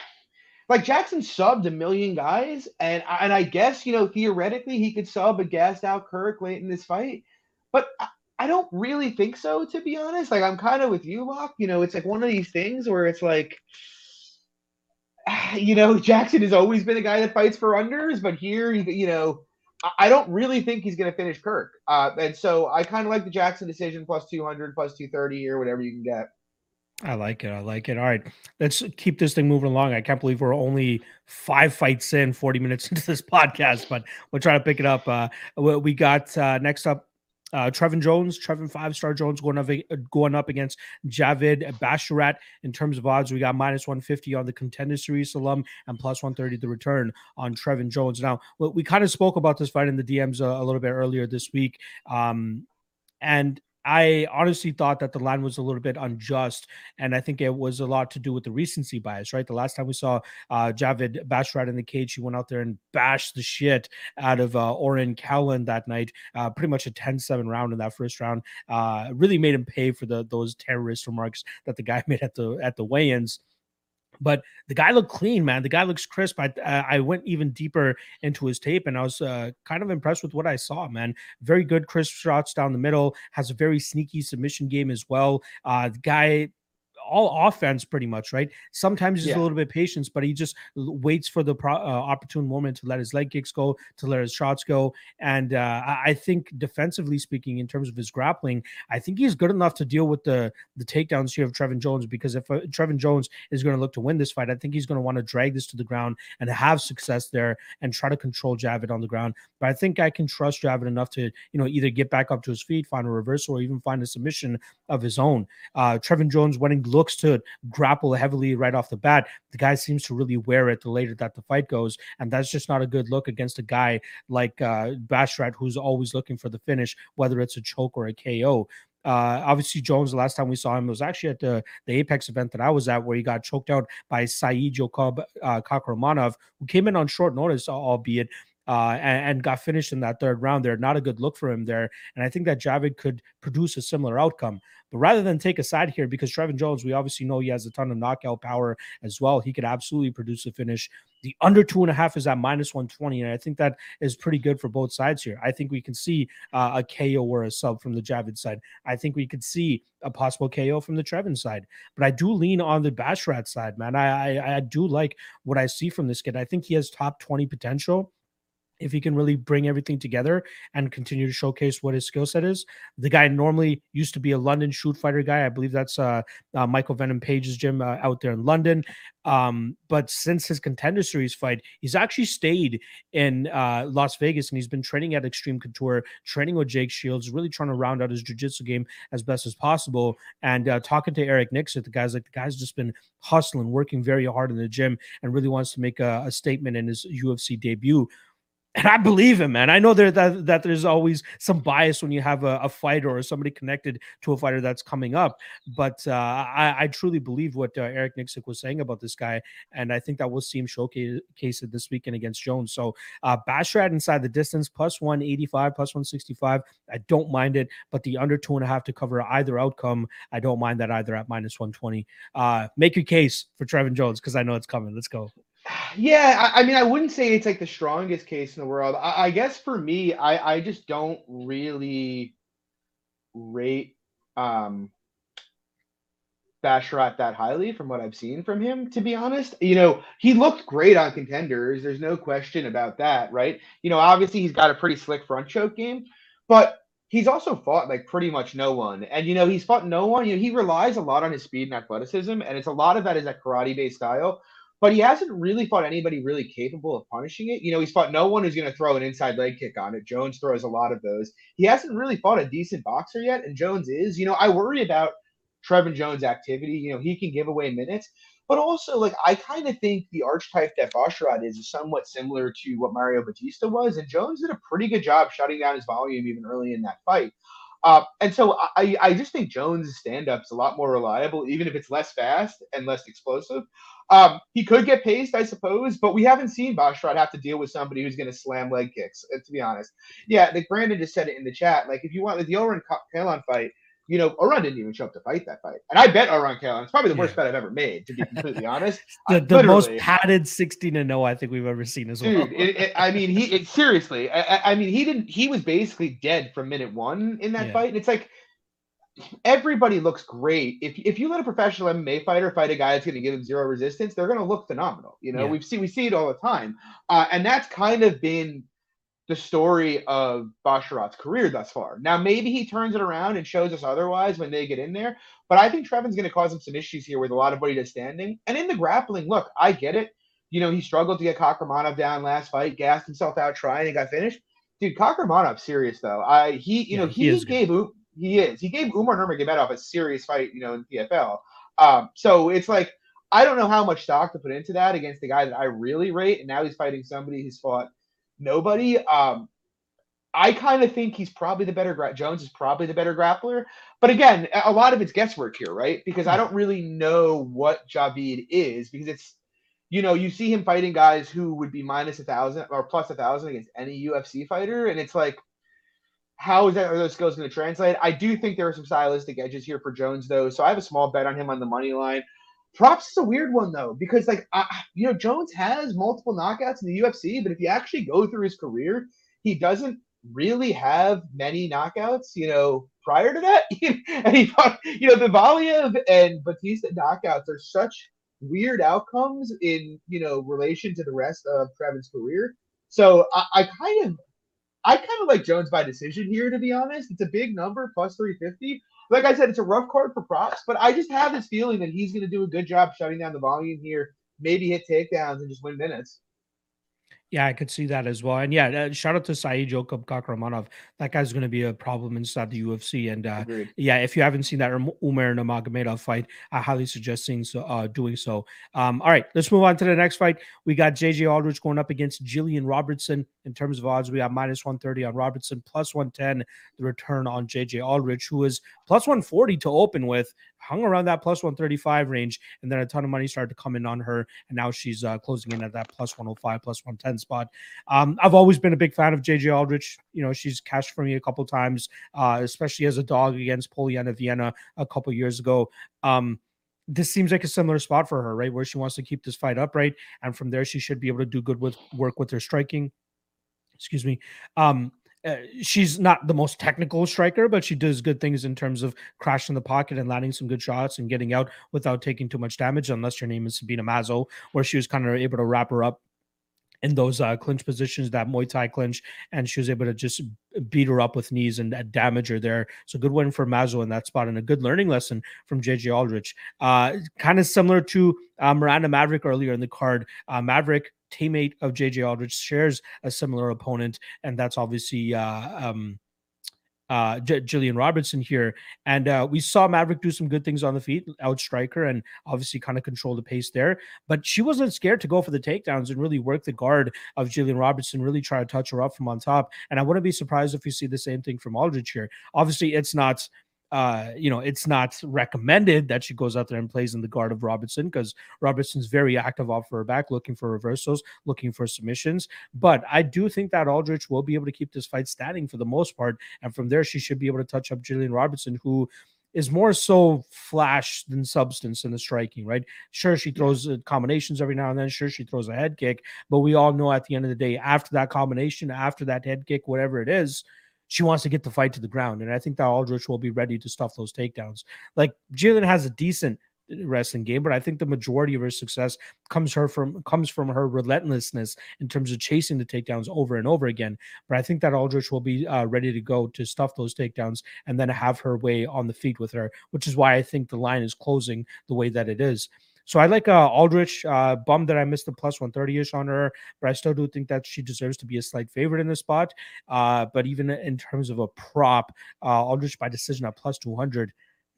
like Jackson subbed a million guys, and and I guess you know theoretically he could sub a gassed out Kirk late in this fight, but I, I don't really think so to be honest. Like I'm kind of with you, Locke. You know, it's like one of these things where it's like, [SIGHS] you know, [LAUGHS] Jackson has always been a guy that fights for unders, but here, you know, I don't really think he's going to finish Kirk. Uh, and so I kind of like the Jackson decision plus 200, plus 230 or whatever you can get. I like it. I like it. All right. Let's keep this thing moving along. I can't believe we're only five fights in, 40 minutes [LAUGHS] into this podcast, but we'll try to pick it up. Uh, we got uh, next up uh, Trevin Jones, Trevin five star Jones going up going up against Javid Basharat. In terms of odds, we got minus 150 on the contender series alum and plus 130 the return on Trevin Jones. Now, we kind of spoke about this fight in the DMs a, a little bit earlier this week. Um, and I honestly thought that the line was a little bit unjust, and I think it was a lot to do with the recency bias, right? The last time we saw uh, Javid Basharat in the cage, he went out there and bashed the shit out of uh, Oron Kahlon that night, uh, pretty much a 10-7 round in that first round. Uh, really made him pay for the those terrorist remarks that the guy [LAUGHS] made at the at the weigh-ins. But the guy looked clean, man. The guy looks crisp. I I went even deeper into his tape, and I was uh, kind of impressed with what I saw, man. Very good crisp shots down the middle. Has a very sneaky submission game as well. Uh, the guy all offense pretty much, right? Sometimes just yeah. a little bit patience, but he just waits for the pro, uh, opportune moment to let his leg kicks go, to let his shots go. And uh, I think defensively speaking, in terms of his grappling, I think he's good enough to deal with the the takedowns here of Trevin Jones. Because if uh, Trevin Jones is going to look to win this fight, I think he's going to want to drag this to the ground and have success there and try to control Javid on the ground. But I think I can trust Javid enough to you know either get back up to his feet, find a reversal, or even find a submission of his own. Uh, Trevin Jones winning looks to grapple heavily right off the bat. The guy seems to really wear it the later that the fight goes, and that's just not a good look against a guy like uh, Basharat who's always looking for the finish, whether it's a choke or a KO. Uh, obviously, Jones, the last time we saw him was actually at the, the Apex event that I was at, where he got choked out by Saidyokub uh, who came in on short notice, albeit, uh, and, and, got finished in that third round there. Not a good look for him there. And I think that Javid could produce a similar outcome. But rather than take a side here, because Trevin Jones, we obviously know he has a ton of knockout power as well. He could absolutely produce a finish. The under two and a half is at minus 120. And I think that is pretty good for both sides here. I think we can see uh, a KO or a sub from the Javid side. I think we could see a possible KO from the Trevin side. But I do lean on the Basharat side, man. I, I, I do like what I see from this kid. I think he has top 20 potential if he can really bring everything together and continue to showcase what his skill set is. The guy normally used to be a London shoot fighter guy. I believe that's uh, uh, Michael Venom Page's gym uh, out there in London. Um, but since his contender series fight, he's actually stayed in uh, Las Vegas and he's been training at Extreme Couture, training with Jake Shields, really trying to round out his jiu-jitsu game as best as possible. And uh, talking to Eric Nicksick, the guy's like, the guy's just been hustling, working very hard in the gym and really wants to make a, a statement in his UFC debut and I believe him, man. I know there that, that there's always some bias when you have a, a, fighter or somebody connected to a fighter that's coming up, but uh, I, I, truly believe what uh, Eric Nicksick was saying about this guy, and I think that we'll see him showcase it this weekend against Jones. So uh, Basharat inside the distance plus 185, plus 165. I don't mind it, but the under two and a half to cover either outcome, I don't mind that either at minus 120. Uh, make your case for Trevin Jones because I know it's coming. Let's go. Yeah, I, I, mean, I wouldn't say it's like the strongest case in the world. I, I guess for me, I, I just don't really rate um Basharat that highly from what I've seen from him, to be honest. You know, he looked great on contenders. There's no question about that, right? You know, obviously he's got a pretty slick front choke game, but he's also fought like pretty much no one. And you know, he's fought no one. You know, he relies a lot on his speed and athleticism, and it's a lot of that is that karate based style but he hasn't really fought anybody really capable of punishing it. You know, he's fought no one who's going to throw an inside leg kick on it. Jones throws a lot of those. He hasn't really fought a decent boxer yet, and Jones is. You know, I worry about Trevin Jones' activity. You know, he can give away minutes, but also like I kind of think the archetype that Basharat is is somewhat similar to what Mario Bautista was, and Jones did a pretty good job shutting down his volume even early in that fight. Uh, and so I, I just think Jones' stand up's a lot more reliable, even if it's less fast and less explosive. Um, he could get paced, I suppose, but we haven't seen Basharat have to deal with somebody who's going to slam leg kicks. Uh, to be honest, yeah, like Brandon just said it in the chat. Like if you want the Oron Kahlon fight, you know, Oron didn't even show up to fight that fight, and I bet Oron Kahlon. It's probably the worst yeah. bet I've ever made, to be completely [LAUGHS] honest. the, the most padded sixteen and no I think we've ever seen as well. Dude, it, it, I mean, he it, seriously. I, I, mean, he didn't. He was basically dead from minute one in that yeah. fight, and it's like everybody looks great. If if you let a professional MMA fighter fight a guy that's going to give him zero resistance, they're going to look phenomenal. You know, yeah. we've seen we see it all the time, uh, and that's kind of been the story of Basharat's career thus far. Now maybe he turns it around and shows us otherwise when they get in there, but I think Trevin's going to cause him some issues here with a lot of what he does standing and in the grappling. Look, I get it. You know, he struggled to get Kakhramonov down last fight, gassed himself out trying and got finished. Dude, Kakhramonov serious though. I he you yeah, know he, he gave he is. He gave Umar Nurmagomedov a serious fight, you know, in PFL. Um, so it's like I don't know how much stock to put into that against the guy that I really rate, and now he's fighting somebody who's fought nobody. Um, I kind of think he's probably the better. Gra- Jones is probably the better grappler, but again, a lot of it's guesswork here, right? Because I don't really know what Javid is because it's, you know, you see him fighting guys who would be minus a thousand or plus a thousand against any UFC fighter, and it's like how is that are those skills going to translate? I do think there are some stylistic edges here for Jones, though. So I have a small bet on him on the money line. Props is a weird one though, because like I, you know, Jones has multiple knockouts in the UFC, but if you actually go through his career, he doesn't really have many knockouts. You know, prior to that, [LAUGHS] and he fought, you know, the Valiev and Bautista knockouts are such weird outcomes in you know relation to the rest of Trevin's career. So I, I kind of I kind of like Jones by decision here, to be honest. It's a big number, plus 350. Like I said, it's a rough card for props, but I just have this feeling that he's going to do a good job shutting down the volume here, maybe hit takedowns and just win minutes. Yeah, I could see that as well. And yeah, uh, shout out to Saidyokub Kakhramonov. That guy's going to be a problem inside the UFC. And uh, yeah, if you haven't seen that Umar Nurmagomedov fight, I highly suggest seeing so, uh, doing so. Um, all right, let's move on to the next fight. We got JJ Aldrich going up against Jillian Robertson. In terms of odds, we have minus 130 on Robertson, plus 110 the return on JJ Aldrich, who is plus 140 to open with hung around that plus 135 range, and then a ton of money started to come in on her, and now she's uh, closing in at that plus 105, plus 110 spot. Um, I've always been a big fan of JJ Aldrich. You know, she's cashed for me a couple times, uh, especially as a dog against Polyana Viana a couple years ago. Um, this seems like a similar spot for her, right? Where she wants to keep this fight upright, and from there she should be able to do good with work with her striking. Excuse me. Um, uh, she's not the most technical striker, but she does good things in terms of crashing the pocket and landing some good shots and getting out without taking too much damage. Unless your name is Sabina Mazo, where she was kind of able to wrap her up in those uh, clinch positions, that Muay Thai clinch, and she was able to just beat her up with knees and uh, damage her there. So good win for Mazo in that spot, and a good learning lesson from JJ Aldrich. Uh, kind of similar to uh, Miranda Maverick earlier in the card. Uh, Maverick teammate of JJ Aldrich shares a similar opponent, and that's obviously uh, um, uh, J- Jillian Robertson here. And uh, we saw Maverick do some good things on the feet, outstrike her, and obviously kind of control the pace there. But she wasn't scared to go for the takedowns and really work the guard of Jillian Robertson, really try to touch her up from on top. And I wouldn't be surprised if we see the same thing from Aldrich here. Obviously, it's not uh, you know, it's not recommended that she goes out there and plays in the guard of Robertson because Robertson's very active off her back, looking for reversals, looking for submissions. But I do think that Aldrich will be able to keep this fight standing for the most part. And from there, she should be able to touch up Jillian Robertson, who is more so flash than substance in the striking, right? Sure, she throws uh, combinations every now and then. Sure, she throws a head kick, but we all know at the end of the day, after that combination, after that head kick, whatever it is, she wants to get the fight to the ground. And I think that Aldrich will be ready to stuff those takedowns. Like Jillian has a decent uh, wrestling game, but I think the majority of her success comes her from comes from her relentlessness in terms of chasing the takedowns over and over again. But I think that Aldrich will be uh, ready to go to stuff those takedowns and then have her way on the feet with her, which is why I think the line is closing the way that it is. So I like uh, Aldrich. Uh, bummed that I missed the plus 130 ish on her, but I still do think that she deserves to be a slight favorite in this spot. Uh, but even in terms of a prop, uh, Aldrich by decision at plus 200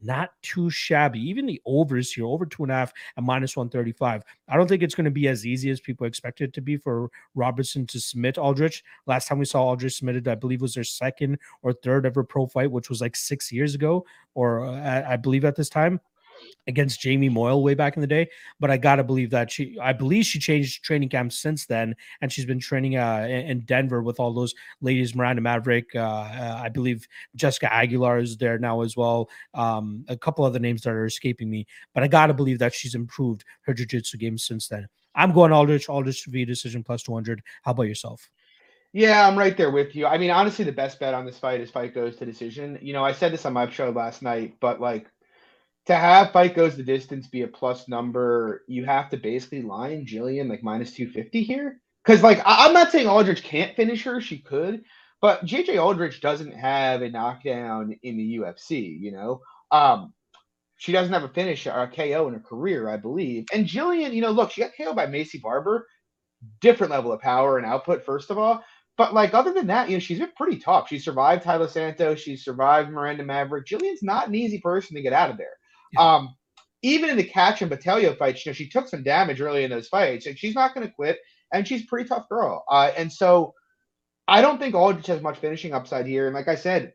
not too shabby. Even the overs here, over two and a half and minus 135. I don't think it's going to be as easy as people expect it to be for Robertson to submit Aldrich. Last time we saw Aldrich submitted, I believe, was their second or third ever pro fight, which was like six years ago, or uh, I believe at this time against Jamie Moyle way back in the day. But I gotta believe that she, I believe she changed training camps since then, and she's been training uh, in Denver with all those ladies, Miranda Maverick. Uh, uh, I believe Jessica Aguilar is there now as well. Um, a couple other names that are escaping me, but I gotta believe that she's improved her jiu-jitsu game since then. I'm going Aldrich, Aldrich V decision plus 200. How about yourself? Yeah, I'm right there with you. I mean, honestly, the best bet on this fight is fight goes to decision. You know, I said this on my show last night, but like to have fight goes the distance be a plus number, you have to basically line Jillian like minus 250 here. Because, like, I- am not saying Aldrich can't finish her, she could, but JJ Aldrich doesn't have a knockdown in the UFC, you know? Um, she doesn't have a finish or a KO in her career, I believe. And Jillian, you know, look, she got KO by Maycee Barber, different level of power and output, first of all. But like other than that, you know, she's been pretty tough. She survived Taila Santos, she survived Miranda Maverick. Jillian's not an easy person to get out of there. Yeah. Um, even in the catch and Battaglia fights, you know, she took some damage early in those fights, and she's not going to quit. And she's a pretty tough girl. Uh, and so I don't think Aldrich has much finishing upside here. And like I said,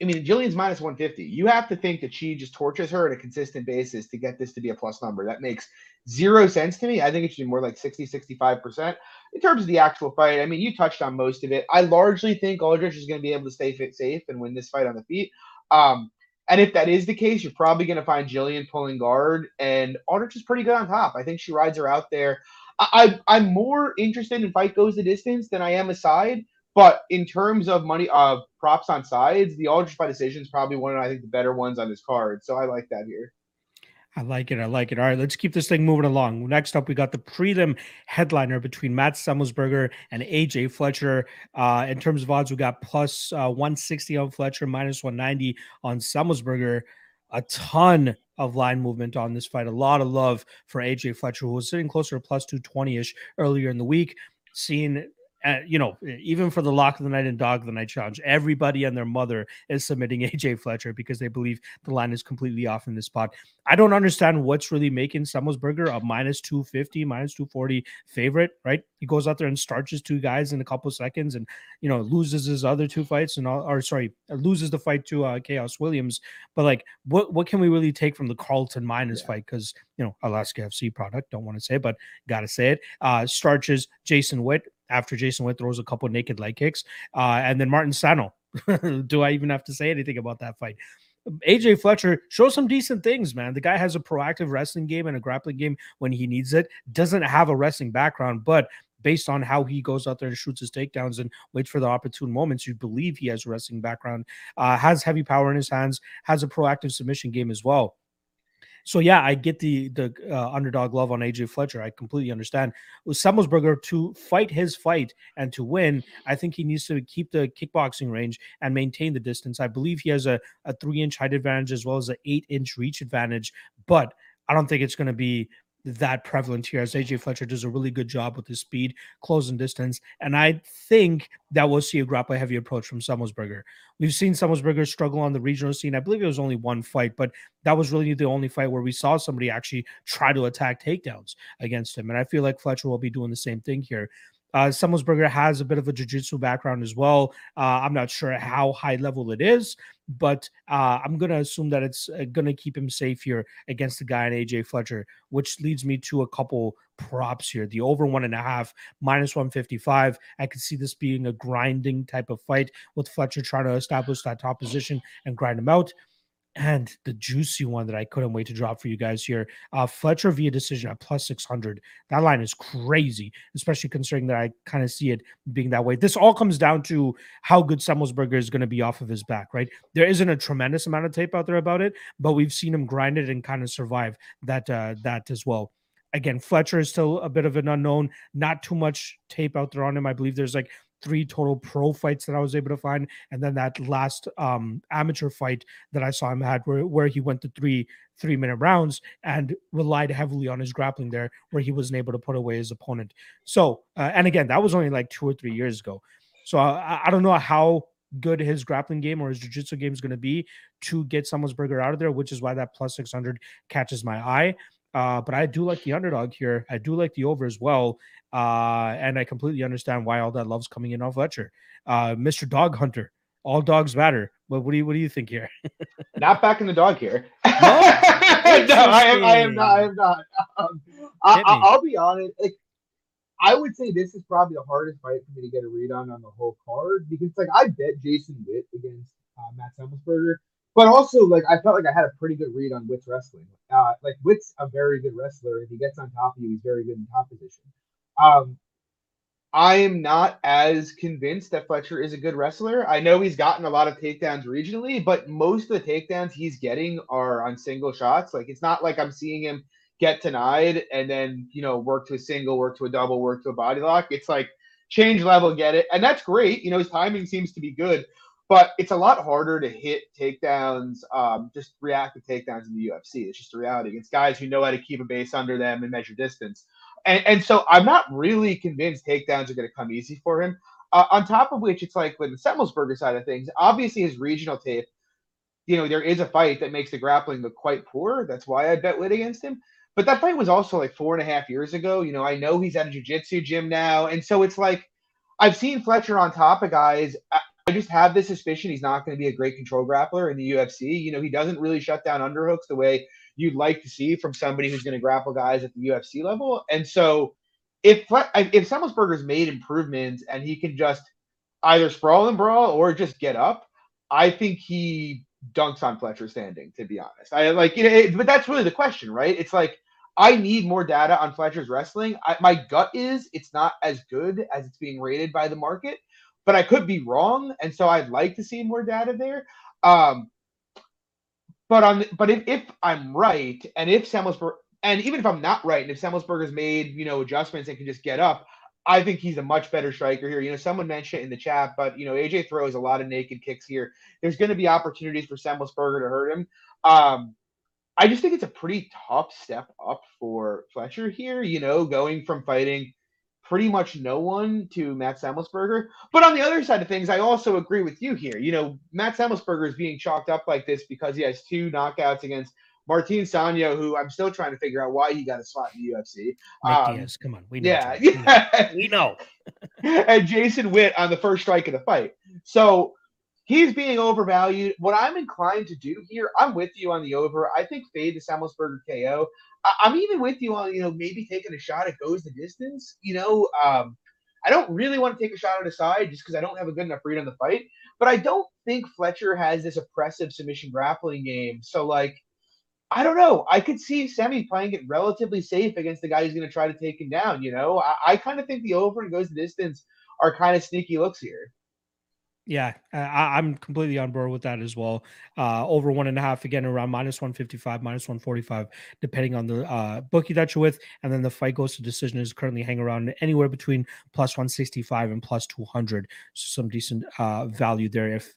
I mean, Jillian's minus 150. You have to think that she just tortures her on a consistent basis to get this to be a plus number. That makes zero sense to me. I think it should be more like 60, 65%. In terms of the actual fight, I mean, you touched on most of it. I largely think Aldrich is going to be able to stay fit safe and win this fight on the feet. Um, and if that is the case, you're probably going to find Jillian pulling guard, and Aldrich is pretty good on top. I think she rides her out there. I, I am more interested in fight goes the distance than I am a side. But in terms of money of uh, props on sides, the Aldrich by decision is probably one of I think the better ones on this card. So I like that here. I like it. I like it. All right, let's keep this thing moving along. Next up, we got the prelim headliner between Matt Semelsberger and AJ Fletcher. Uh, in terms of odds, we got plus, uh, 160 on Fletcher, minus 190 on Semelsberger. A ton of line movement on this fight. A lot of love for AJ Fletcher, who was sitting closer to plus 220 ish earlier in the week. Seeing uh, you know, even for the lock of the night and dog of the night challenge, everybody and their mother is submitting [LAUGHS] AJ Fletcher because they believe the line is completely off in this spot. I don't understand what's really making Semelsberger a minus 250, minus 240 favorite, right? He goes out there and starches two guys in a couple seconds and, you know, loses his other two fights and all, or sorry, loses the fight to uh, Khaos Williams. But like, what, what can we really take from the Carlton Minus yeah. fight? Because, you know, Alaska FC product, don't want to say, but got to say it. Uh, starches Jason Witt after Jason Witt throws a couple naked leg kicks. Uh, and then Martin Sano. [LAUGHS] Do I even have to say anything about that fight? AJ Fletcher shows some decent things, man. The guy has a proactive wrestling game and a grappling game when he needs it. Doesn't have a wrestling background, but based on how he goes out there and shoots his takedowns and waits for the opportune moments, you believe he has a wrestling background, uh, has heavy power in his hands, has a proactive submission game as well. So yeah, I get the the uh, underdog love on AJ Fletcher. I completely understand. With Semelsberger to fight his fight and to win, I think he needs to keep the kickboxing range and maintain the distance. I believe he has a, a three inch height advantage as well as an eight inch reach advantage, but I don't think it's going to be that prevalent here as AJ Fletcher does a really good job with his speed, closing distance. And I think that we'll see a grapple heavy approach from Semelsberger. We've seen Semelsberger struggle on the regional scene. I believe it was only one fight, but that was really the only fight where we saw somebody actually try to attack takedowns against him. And I feel like Fletcher will be doing the same thing here. Uh, Semelsberger has a bit of a jiu-jitsu background as well. Uh, I'm not sure how high level it is, but uh, I'm going to assume that it's uh, going to keep him safe here against the guy in AJ Fletcher, which leads me to a couple props here. The over one and a half, minus 155. I could see this being a grinding type of fight with Fletcher trying to establish that top position and grind him out and the juicy one that I couldn't wait to drop for you guys here. Uh, Fletcher via decision at plus 600. That line is crazy, especially considering that I kind of see it being that way. This all comes down to how good Semelsberger is going to be off of his back, right? There isn't a tremendous amount of tape out there about it, but we've seen him grind it and kind of survive that uh, that as well. Again, Fletcher is still a bit of an unknown. Not too much tape out there on him. I believe there's like three total pro fights that I was able to find, and then that last um, amateur fight that I saw him had, where where he went to three three minute rounds and relied heavily on his grappling there, where he wasn't able to put away his opponent. So, uh, and again, that was only like two or three years ago. So I, I don't know how good his grappling game or his jiu-jitsu game is going to be to get Semelsberger out of there, which is why that plus 600 catches my eye. Uh, but I do like the underdog here. I do like the over as well. Uh, and I completely understand why all that love's coming in off Fletcher. Uh, Mr. Dog Hunter, all dogs matter. But what do you what do you think here? not back in the dog here. [LAUGHS] No, [LAUGHS] no I am. I am not. I am not. Um, I, will be honest. Like, I would say this is probably the hardest fight for me to get a read on on the whole card because, like, I bet Jason Witt against uh, Matt Semelsberger, but also like I felt like I had a pretty good read on Witt's wrestling. Uh, like Witt's a very good wrestler. If he gets on top of you, he's very good in top position. Um, I am not as convinced that Fletcher is a good wrestler. I know he's gotten a lot of takedowns regionally, but most of the takedowns he's getting are on single shots. Like it's not like I'm seeing him get denied and then you know work to a single, work to a double, work to a body lock. It's like change level, get it, and that's great. You know his timing seems to be good, but it's a lot harder to hit takedowns, um, just reactive takedowns in the UFC. It's just a reality. It's guys who know how to keep a base under them and measure distance. And, and so I'm not really convinced takedowns are going to come easy for him. Uh, on top of which, it's like with the Semelsberger side of things, obviously his regional tape, you know, there is a fight that makes the grappling look quite poor. That's why I bet Witt against him. But that fight was also like four and a half years ago. You know, I know he's at a jiu-jitsu gym now. And so it's like I've seen Fletcher on top of guys. I, just have this suspicion he's not going to be a great control grappler in the UFC. You know, he doesn't really shut down underhooks the way you'd like to see from somebody who's going to grapple guys at the UFC level. And so if if Semelsberger's made improvements and he can just either sprawl and brawl or just get up, I think he dunks on Fletcher standing. To be honest, I like you know, it, but that's really the question, right? It's like I need more data on Fletcher's wrestling. I, my gut is it's not as good as it's being rated by the market, but I could be wrong, and so I'd like to see more data there. Um, but on but if, if I'm right, and if Semelsberger, and even if I'm not right, and if Semelsberger's made you know adjustments and can just get up, I think he's a much better striker here. You know, someone mentioned it in the chat, but you know, AJ throws a lot of naked kicks here. There's going to be opportunities for Semelsberger to hurt him. Um, I just think it's a pretty tough step up for Fletcher here. You know, going from fighting pretty much no one to Matt Semelsberger. But on the other side of things, I also agree with you here. You know, Matt Semelsberger is being chalked up like this because he has two knockouts against Martin Sano, who I'm still trying to figure out why he got a spot in the UFC. Um, Diaz, come on, we know. Yeah, [LAUGHS] yeah, we know. [LAUGHS] and Jason Witt on the first strike of the fight. So he's being overvalued. What I'm inclined to do here, I'm with you on the over. I think fade the Semelsberger KO. I- am even with you on, you know, maybe taking a shot. It goes the distance. You know, um, I don't really want to take a shot at the side just because I don't have a good enough read on the fight. But I don't think Fletcher has this oppressive submission grappling game. So, like, I don't know. I could see Semi playing it relatively safe against the guy who's going to try to take him down. You know, I, I kind of think the over and goes the distance are kind of sneaky looks here. Yeah, I, am completely on board with that as well. Uh, over one and a half again, around minus 155, minus 145, depending on the uh, bookie that you're with. And then the fight goes to decision is currently hanging around anywhere between plus 165 and plus 200. So some decent uh, value there if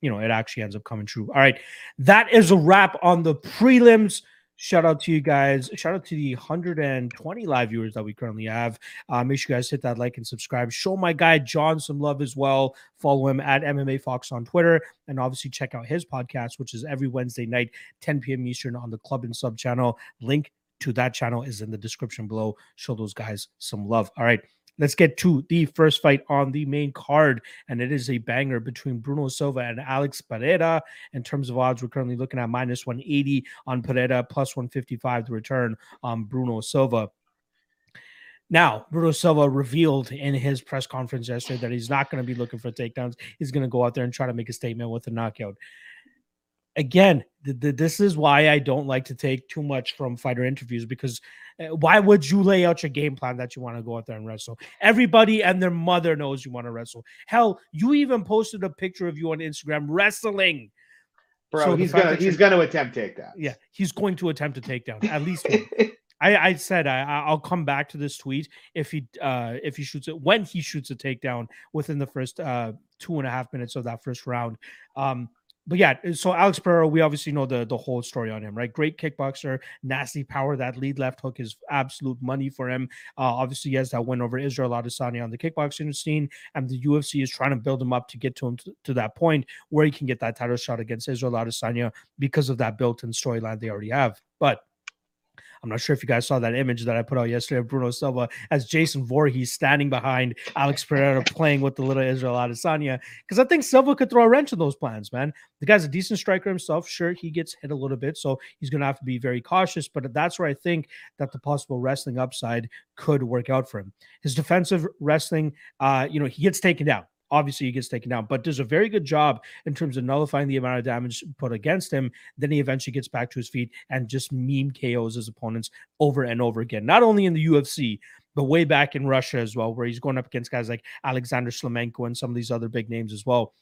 you know it actually ends up coming true. All right, that is a wrap on the prelims. Shout out to you guys. Shout out to the 120 live viewers that we currently have. Uh, make sure you guys hit that like and subscribe. Show my guy John some love as well. Follow him at MMA Fox on Twitter. And obviously check out his podcast, which is every Wednesday night, 10 p.m. Eastern on the Club and Sub channel. Link to that channel is in the description below. Show those guys some love. All right. Let's get to the first fight on the main card, and it is a banger between Bruno Silva and Alex Pereira. In terms of odds, we're currently looking at minus 180 on Pereira, plus 155 to return on Bruno Silva. Now, Bruno Silva revealed in his press conference yesterday that he's not going to be looking for takedowns. He's going to go out there and try to make a statement with a knockout again, the, the, this is why I don't like to take too much from fighter interviews because why would you lay out your game plan that you want to go out there and wrestle? Everybody and their mother knows you want to wrestle. Hell, you even posted a picture of you on Instagram wrestling. Bro, so he's gonna he's gonna attempt takedown. Yeah, he's going to attempt a takedown at least. [LAUGHS] I, I said I, I'll come back to this tweet if he uh if he shoots it when he shoots a takedown within the first uh two and a half minutes of that first round. Um, but yeah, uh, so Alex Pereira, we obviously know the the whole story on him, right? Great kickboxer, nasty power. That lead left hook is absolute money for him. Uh, obviously, he has that win over Israel Adesanya on the kickboxing scene, and the UFC is trying to build him up to get to him to, to that point where he can get that title shot against Israel Adesanya because of that built-in storyline they already have. But I'm not sure if you guys saw that image that I put out yesterday of Bruno Silva as Jason Voorhees standing behind Alex Pereira playing with the little Israel Adesanya. Because I think Silva could throw a wrench in those plans, man. The guy's a decent striker himself. Sure, he gets hit a little bit, so he's going to have to be very cautious. But that's where I think that the possible wrestling upside could work out for him. His defensive wrestling, uh, you know, he gets taken down obviously he gets taken down, but does a very good job in terms of nullifying the amount of damage put against him. Then he eventually gets back to his feet and just meme KOs his opponents over and over again, not only in the UFC, but way back in Russia as well, where he's going up against guys like Alexander Shlemenko and some of these other big names as well.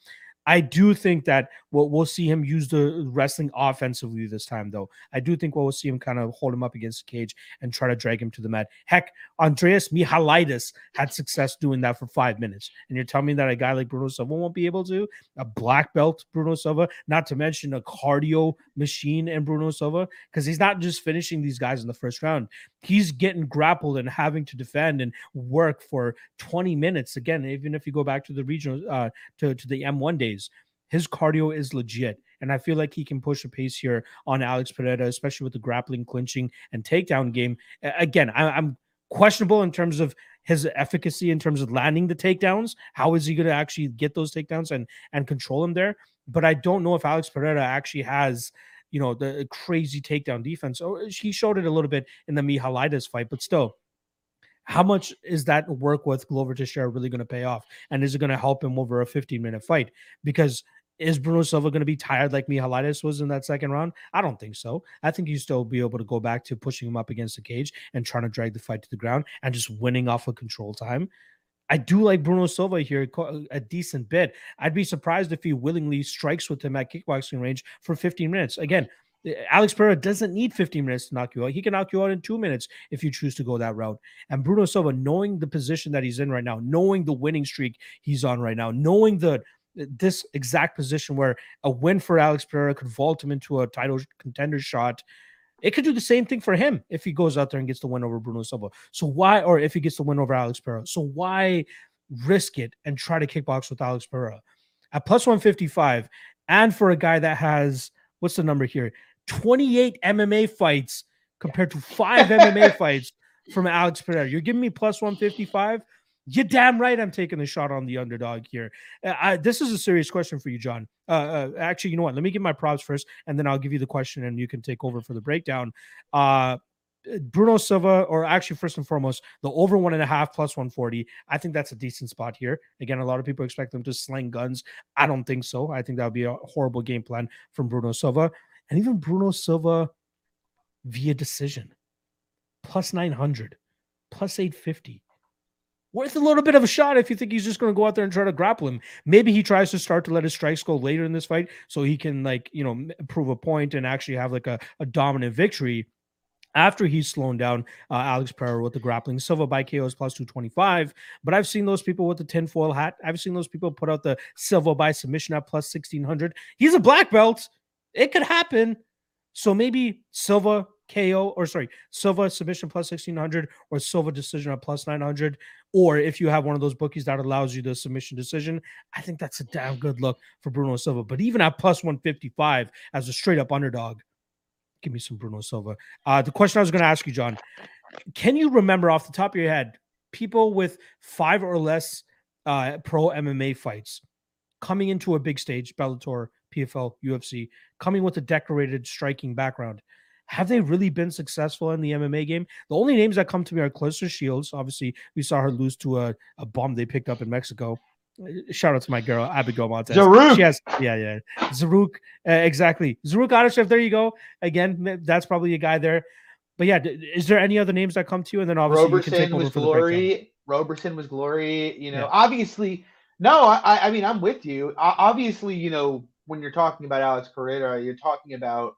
I do think that we'll, we'll see him use the wrestling offensively this time, though. I do think we'll see him kind of hold him up against the cage and try to drag him to the mat. Heck, Andreas Michailidis had success doing that for five minutes. And you're telling me that a guy like Bruno Silva won't be able to? A black belt Bruno Silva, not to mention a cardio machine in Bruno Silva, because he's not just finishing these guys in the first round. He's getting grappled and having to defend and work for 20 minutes. Again, even if you go back to the regional, uh, to, to the M1 days, his cardio is legit. And I feel like he can push a pace here on Alex Pereira, especially with the grappling, clinching, and takedown game. Again, I, I'm questionable in terms of his efficacy in terms of landing the takedowns. How is he going to actually get those takedowns and and control him there? But I don't know if Alex Pereira actually has you know the crazy takedown defense. Oh, he showed it a little bit in the Michailidis fight, but still, how much is that work with Glover Teixeira really going to pay off? And is it going to help him over a 15 minute fight? Because is Bruno Silva going to be tired like Michailidis was in that second round? I don't think so. I think you still be able to go back to pushing him up against the cage and trying to drag the fight to the ground and just winning off of control time. I do like Bruno Silva here uh, a decent bit. I'd be surprised if he willingly strikes with him at kickboxing range for 15 minutes. Again, Alex Pereira doesn't need 15 minutes to knock you out. He can knock you out in two minutes if you choose to go that route. And Bruno Silva, knowing the position that he's in right now, knowing the winning streak he's on right now, knowing the this exact position where a win for Alex Pereira could vault him into a title contender shot. It could do the same thing for him if he goes out there and gets the win over Bruno Silva. So why, or if he gets the win over Alex Pereira? So why risk it and try to kickbox with Alex Pereira at plus 155? And for a guy that has what's the number here? 28 MMA fights compared to five MMA [LAUGHS] fights from Alex Pereira. You're giving me plus 155. You're damn right. I'm taking a shot on the underdog here. Uh, I, this is a serious question for you, John. Uh, uh, actually, you know what? Let me give my props first, and then I'll give you the question, and you can take over for the breakdown. Uh, Bruno Silva, or actually, first and foremost, the over one and a half plus 140. I think that's a decent spot here. Again, a lot of people expect them to sling guns. I don't think so. I think that would be a horrible game plan from Bruno Silva. And even Bruno Silva via decision, plus 900, plus 850 worth a little bit of a shot if you think he's just going to go out there and try to grapple him. Maybe he tries to start to let his strikes go later in this fight so he can like, you know, prove a point and actually have like a, a dominant victory after he's slowing down uh, Alex Pereira with the grappling. Silva by KO is plus 225. But I've seen those people with the tinfoil hat. I've seen those people put out the Silva by submission at plus 1600. He's a black belt. It could happen. So maybe Silva KO or sorry, Silva submission plus 1600 or Silva decision at plus 900. Or if you have one of those bookies that allows you the submission decision, I think that's a damn good look for Bruno Silva. But even at plus 155 as a straight up underdog, give me some Bruno Silva. Uh, the question I was going to ask you, John, can you remember off the top of your head people with five or less uh, pro MMA fights coming into a big stage, Bellator, PFL, UFC, coming with a decorated striking background? Have they really been successful in the MMA game? The only names that come to me are Claressa Shields. Obviously, we saw her lose to a, a bomb they picked up in Mexico. Shout out to my girl Abigail Montes. Zarrukh. She has, yeah, yeah. Zarrukh, uh, exactly. Zarrukh Adashev. There you go. Again, that's probably a guy there. But yeah, is there any other names that come to you? And then obviously Roberson you can take over was for glory. Roberson was glory. You know, Yeah. obviously, no. I, I mean, I'm with you. Obviously, you know, when you're talking about Alex Pereira, you're talking about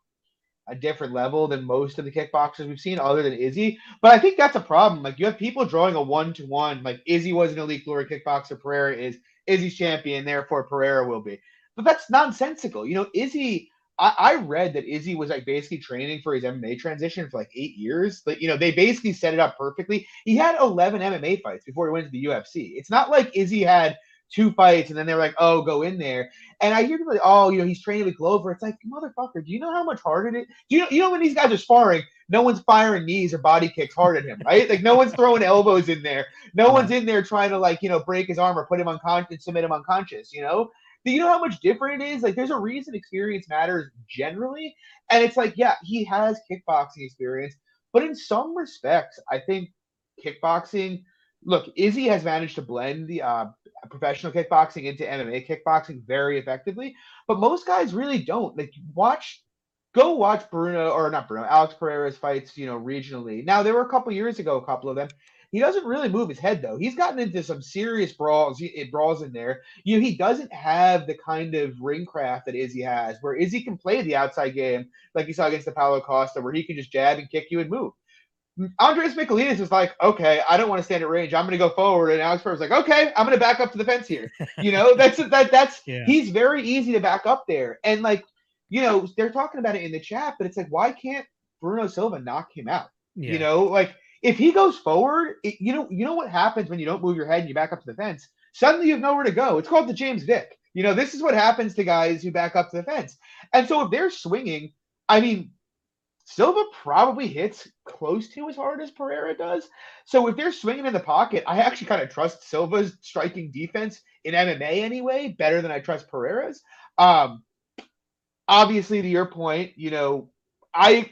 a different level than most of the kickboxers we've seen, other than Izzy. But I think that's a problem. Like you have people drawing a one to one. Like Izzy was an elite glory kickboxer. Pereira is Izzy's champion, therefore Pereira will be. But that's nonsensical. You know, Izzy. I, I read that Izzy was like basically training for his MMA transition for like eight years. Like you know, they basically set it up perfectly. He had 11 MMA fights before he went to the UFC. It's not like Izzy had two fights and then they were like, oh, go in there. And I hear people like, oh, you know, he's training with Glover. It's like, motherfucker, do you know how much harder it is? Do you know, you know when these guys are sparring, no one's firing knees or body kicks hard at him, right? Like no one's throwing elbows in there. No Right. one's in there trying to like, you know, break his arm or put him unconscious, submit him unconscious, you know? Do you know how much different it is? Like there's a reason experience matters generally. And it's like, yeah, he has kickboxing experience, but in some respects, I think kickboxing look, Izzy has managed to blend the uh, professional kickboxing into MMA kickboxing very effectively, but most guys really don't. Like, watch, go watch Bruno or not Bruno, Alex Pereira's fights, you know, regionally. Now, there were a couple years ago, a couple of them. He doesn't really move his head though. He's gotten into some serious brawls, eh, brawls in there. You know, he doesn't have the kind of ring craft that Izzy has, where Izzy can play the outside game, like you saw against the Paulo Costa, where he can just jab and kick you and move. Andreas Michailidis was like, okay, I don't want to stand at range. I'm going to go forward. And Alex was like, okay, I'm going to back up to the fence here. You know, [LAUGHS] that's that. That's Yeah. he's very easy to back up there. And like, you know, they're talking about it in the chat, but it's like, why can't Bruno Silva knock him out? Yeah. You know, like if he goes forward, it, you know, you know what happens when you don't move your head and you back up to the fence. Suddenly you have nowhere to go. It's called the James Vick. You know, this is what happens to guys who back up to the fence. And so if they're swinging, I mean, Silva probably hits close to as hard as Pereira does. So if they're swinging in the pocket, I actually kind of trust Silva's striking defense in MMA anyway, better than I trust Pereira's. Um, obviously, to your point, you know, I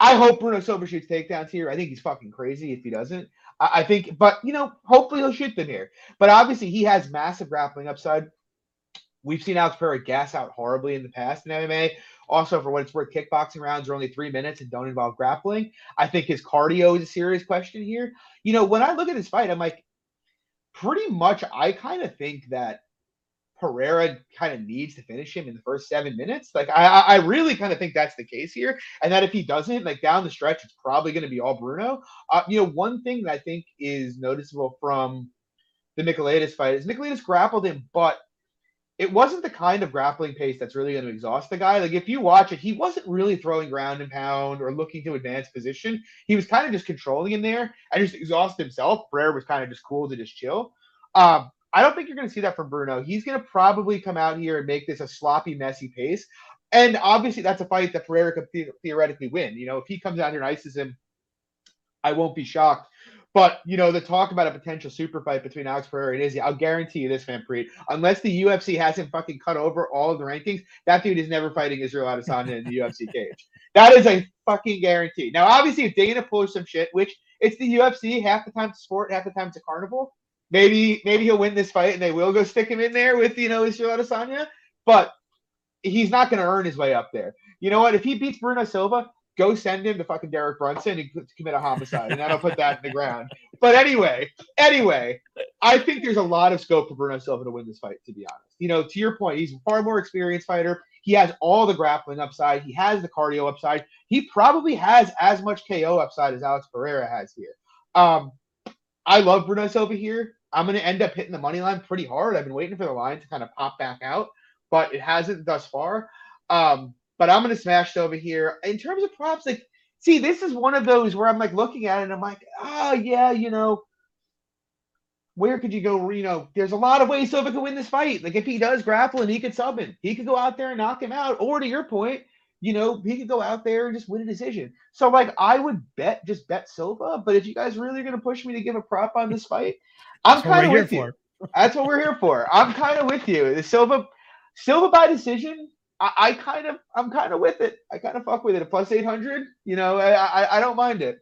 I hope Bruno Silva shoots takedowns here. I think he's fucking crazy if he doesn't. I, I think, but you know, hopefully he'll shoot them here. But obviously, he has massive grappling upside. We've seen Alex Pereira gas out horribly in the past in MMA. Also, for what it's worth, kickboxing rounds are only three minutes and don't involve grappling. I think his cardio is a serious question here. You know, when I look at this fight, I'm like, pretty much, I kind of think that Pereira kind of needs to finish him in the first seven minutes. Like, I, I really kind of think that's the case here, and that if he doesn't, like down the stretch, it's probably going to be all Bruno. Uh, you know, one thing that I think is noticeable from the Michailidis fight is Michailidis grappled him, but it wasn't the kind of grappling pace that's really going to exhaust the guy. Like if you watch it, he wasn't really throwing ground and pound or looking to advance position. He was kind of just controlling him there and just exhaust himself. Pereira was kind of just cool to just chill. Um, I don't think you're going to see that from Bruno. He's going to probably come out here and make this a sloppy, messy pace. And obviously, that's a fight that Pereira could the- theoretically win. You know, if he comes out here and ices him, I won't be shocked. But you know, the talk about a potential super fight between Alex Pereira and Izzy, I'll guarantee you this, Van Preet. Unless the UFC hasn't fucking cut over all of the rankings, that dude is never fighting Israel Adesanya in the [LAUGHS] UFC cage. That is a fucking guarantee. Now, obviously, if Dana pulls some shit, which it's the UFC, half the time it's sport, half the time it's a carnival. Maybe maybe he'll win this fight and they will go stick him in there with you know Israel Adesanya, but he's not going to earn his way up there. You know what? If he beats Bruno Silva, go send him to fucking Derek Brunson and commit a homicide, and that'll put that in the ground. But anyway, anyway, I think there's a lot of scope for Bruno Silva to win this fight. To be honest, you know, to your point, he's a far more experienced fighter. He has all the grappling upside. He has the cardio upside. He probably has as much KO upside as Alex Pereira has here. Um, I love Bruno Silva here. I'm going to end up hitting the money line pretty hard. I've been waiting for the line to kind of pop back out, but it hasn't thus far. Um, but I'm going to smash Silva here. In terms of props, like see, this is one of those where I'm like looking at it and I'm like, oh yeah, you know, where could you go? You know, there's a lot of ways Silva could win this fight. Like if he does grapple and he could sub him, he could go out there and knock him out. Or to your point, you know, he could go out there and just win a decision. So like I would bet just bet Silva. But if you guys really are gonna push me to give a prop on this fight, I'm kind of with you. That's what we're here for. I'm kind of with you. Silva Silva by decision. I, I kind of I'm kind of with it. I kind of fuck with it. A plus eight hundred. You know, I, I I don't mind it.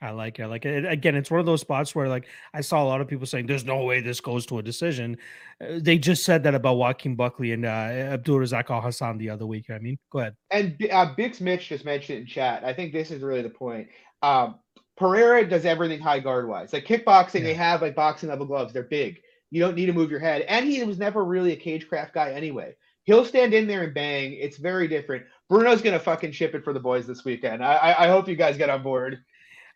I like it. I like it. Again, it's one of those spots where, like, I saw a lot of people saying, "There's no way this goes to a decision." Uh, they just said that about Joaquin Buckley and uh, Abdul Razak Alhassan the other week. I mean, go ahead. And uh, Bix Mitch just mentioned in chat. I think this is really the point. Um, Pereira does everything high guard wise. Like kickboxing, yeah. they have like boxing level gloves. They're big. You don't need to move your head. And he was never really a cagecraft guy anyway. He'll stand in there and bang. It's very different. Bruno's gonna fucking ship it for the boys this weekend. I, I hope you guys get on board.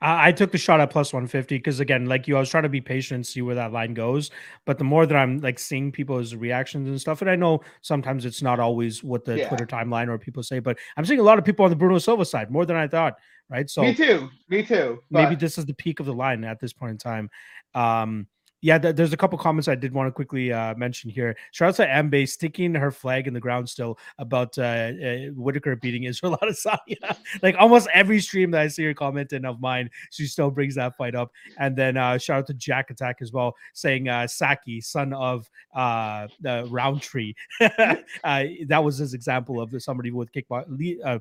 I, I took the shot at plus 150 because again, like you, I was trying to be patient and see where that line goes. But the more that I'm like seeing people's reactions and stuff, and I know sometimes it's not always what the yeah. Twitter timeline or people say, but I'm seeing a lot of people on the Bruno Silva side more than I thought. Right. So me too. Me too. But... Maybe this is the peak of the line at this point in time. Um, yeah, th- there's a couple comments I did want to quickly uh, mention here. Shout out to Ambe sticking her flag in the ground still about uh, uh, Whitaker beating Israel [LAUGHS] Adesanya. like almost every stream that I see her commenting of mine, she still brings that fight up. And then uh, shout out to Jack Attack as well, saying uh, Saki, son of uh, Rountree. [LAUGHS] that was his example of somebody with kickbox.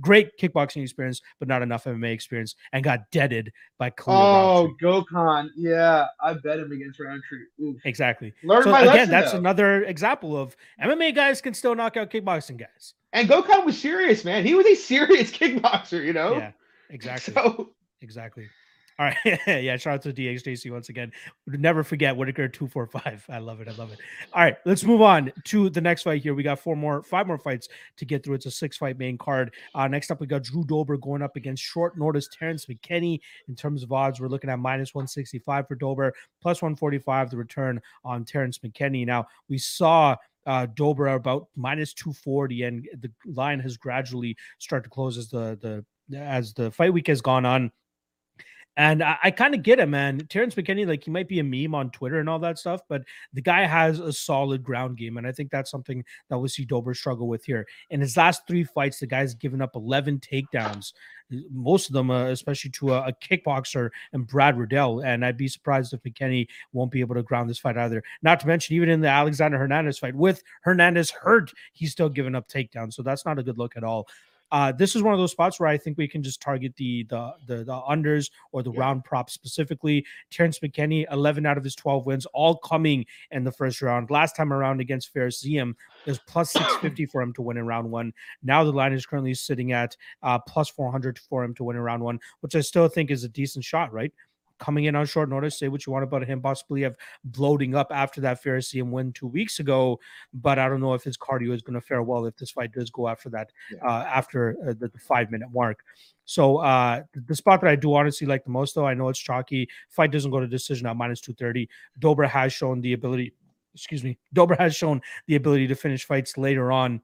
Great kickboxing experience, but not enough MMA experience, and got deaded by Khalil Oh, Gokhan. Yeah, I bet him against Rountree. Oof. Exactly. Learn so my again, lesson, that's though. another example of MMA guys can still knock out kickboxing guys. And Gokhan was serious, man. He was a serious [LAUGHS] kickboxer, you know? Yeah, exactly. So... Exactly. All right. [LAUGHS] yeah. Shout out to DXJC once again. Never forget Whitaker 245. I love it. I love it. All right. Let's move on to the next fight here. We got four more, five more fights to get through. It's a six fight main card. Uh, next up, we got Drew Dober going up against short notice Terrence McKinney. In terms of odds, we're looking at minus 165 for Dober, plus 145 the return on Terrence McKinney. Now, we saw uh, Dober about minus 240, and the line has gradually started to close as the the as the fight week has gone on. And I, I kind of get it, man. Terrence McKinney, like he might be a meme on Twitter and all that stuff, but the guy has a solid ground game. And I think that's something that we see Dober struggle with here. In his last three fights, the guy's given up 11 takedowns, most of them, uh, especially to a, a, kickboxer and Brad Riddell. And I'd be surprised if McKinney won't be able to ground this fight either. Not to mention, even in the Alexander Hernandez fight, with Hernandez hurt, he's still giving up takedowns. So that's not a good look at all. Uh, this is one of those spots where I think we can just target the the the, the unders or the yeah. round prop specifically. Terrence McKinney, 11 out of his 12 wins, all coming in the first round. Last time around against Ziam, there's plus 650 [CLEARS THROAT] for him to win in round one. Now the line is currently sitting at uh, plus 400 for him to win in round one, which I still think is a decent shot, right? Coming in on short notice. Say what you want about him, possibly have bloating up after that Fares Ziam win two weeks ago. But I don't know if his cardio is going to fare well if this fight does go after that, yeah. uh, after uh, the, the, five minute mark. So uh, the spot that I do honestly like the most, though, I know it's chalky. Fight doesn't go to decision at minus two thirty. Dober has shown the ability. Excuse me. Dober has shown the ability to finish fights later on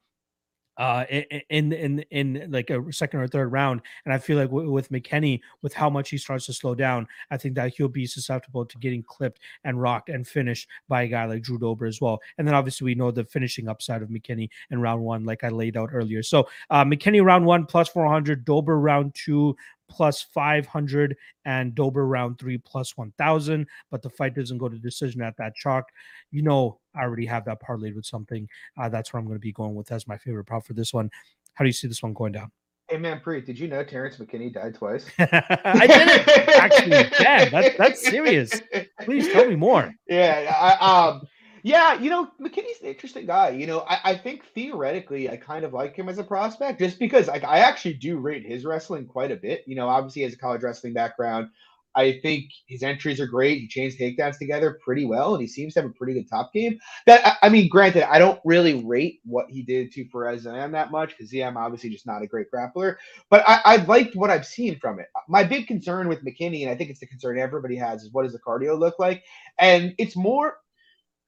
uh in in in like a second or third round and i feel like w- with mckinney with how much he starts to slow down i think that he'll be susceptible to getting clipped and rocked and finished by a guy like drew dober as well and then obviously we know the finishing upside of mckinney in round one like i laid out earlier so uh mckinney round one plus 400 dober round two plus 500 and Dober round three plus 1000. But the fight doesn't go to decision at that chalk. You know, I already have that parlayed with something. Uh, that's where I'm going to be going with as my favorite prop for this one. How do you see this one going down? Hey man, Preet, did you know Terrence McKinney died twice? [LAUGHS] I didn't actually. Damn, that, that's serious. [LAUGHS] Please tell me more. Yeah, I, um, yeah, you know, McKinney's an interesting guy. You know, I, I think theoretically I kind of like him as a prospect just because like I actually do rate his wrestling quite a bit. You know, obviously he has a college wrestling background. I think his entries are great. He chains takedowns together pretty well, and he seems to have a pretty good top game. That I, mean, granted, I don't really rate what he did to Fares Ziam that much because Ziam obviously just not a great grappler. But I, I liked what I've seen from it. My big concern with McKinney, and I think it's the concern everybody has, is what does the cardio look like? And it's more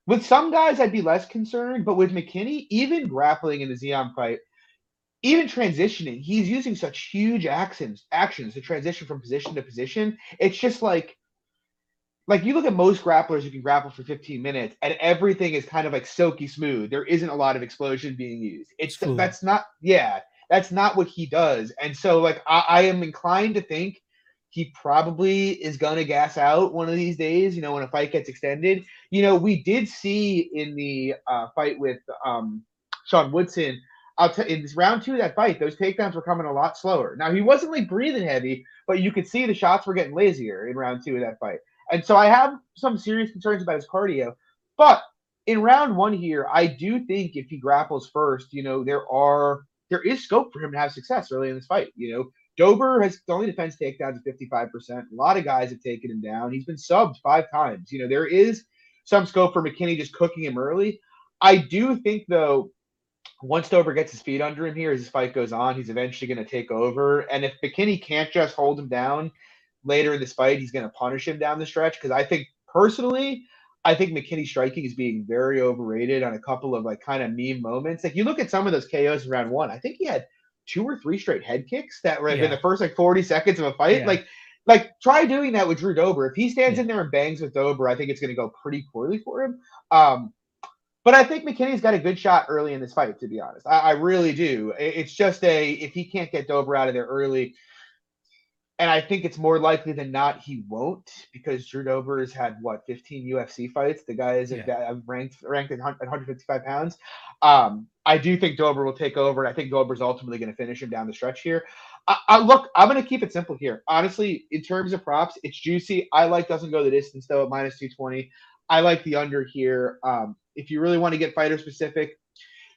with some guys, I'd be less concerned, but with McKinney, even grappling in the Ziam fight, even transitioning, he's using such huge actions actions to transition from position to position. It's just like like you look at most grapplers who can grapple for 15 minutes and everything is kind of like silky smooth. There isn't a lot of explosion being used. It's Fluid. that's not yeah, that's not what he does. And so like I, I am inclined to think he probably is gonna gas out one of these days, you know, when a fight gets extended. You know, we did see in the uh, fight with um Sean Woodson. I'll tell in round two of that fight, those takedowns were coming a lot slower. Now he wasn't like breathing heavy, but you could see the shots were getting lazier in round two of that fight. And so I have some serious concerns about his cardio. But in round one here, I do think if he grapples first, you know, there are there is scope for him to have success early in this fight. You know, Dober has only defense takedowns at 55%. A lot of guys have taken him down. He's been subbed five times. You know, there is some scope for McKinney just cooking him early. I do think though, once Dober gets his feet under him here as this fight goes on, he's eventually going to take over. And if McKinney can't just hold him down later in this fight, he's going to punish him down the stretch. Because I think personally, I think McKinney striking is being very overrated on a couple of like kind of meme moments. Like you look at some of those KOs in round one, I think he had two or three straight head kicks that were Yeah. in the first like 40 seconds of a fight. Yeah. Like, like try doing that with Drew Dober. If he stands Yeah. in there and bangs with Dober, I think it's going to go pretty poorly for him. Um, but I think McKinney's got a good shot early in this fight, to be honest. I, I really do. It's just a if he can't get Dober out of there early, and I think it's more likely than not he won't because Drew Dober has had what 15 UFC fights. The guy is Yeah. uh, ranked ranked at 100 at 155 pounds. Um, I do think Dober will take over, and I think Dober's ultimately going to finish him down the stretch here. I, I look, I'm going to keep it simple here. Honestly, in terms of props, it's juicy. I like doesn't go the distance though at minus 220. I like the under here. Um, if you really want to get fighter specific,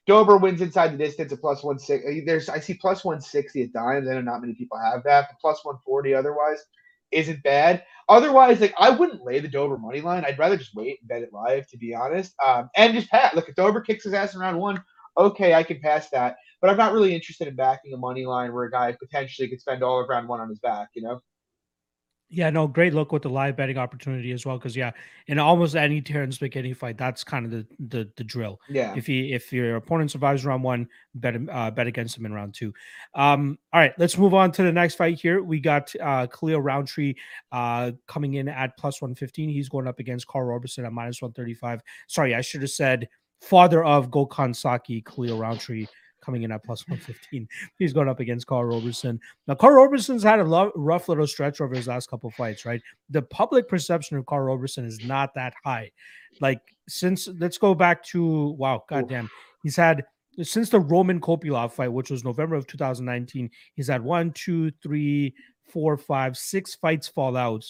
Dober wins inside the distance at plus one six. There's I see plus one sixty at dimes. I know not many people have that, but plus one forty otherwise isn't bad. Otherwise, like I wouldn't lay the Dober money line. I'd rather just wait and bet it live, to be honest. Um, and just pat. Look, if Dober kicks his ass in round one, okay, I can pass that. But I'm not really interested in backing a money line where a guy potentially could spend all of round one on his back. You know? Yeah, no, great look with the live betting opportunity as well. Because yeah, in almost any Terrence McKinney fight, that's kind of the the, the drill. Yeah. If he if your opponent survives round one, bet uh, bet against him in round two. Um, all right, let's move on to the next fight here. We got uh Khalil Rountree uh coming in at plus 115. He's going up against Karl Roberson at minus 135. Sorry, I should have said father of Gokhan Saki, Khalil Rountree coming in at plus 115. He's going up against Karl Roberson. Now, Karl Roberson's had a lo- rough little stretch over his last couple fights, right? The public perception of Karl Roberson is not that high. Like, since let's go back to wow, goddamn, he's had since the Roman Kopylov fight, which was November of 2019, he's had one, two, three, four, five, six fights fall out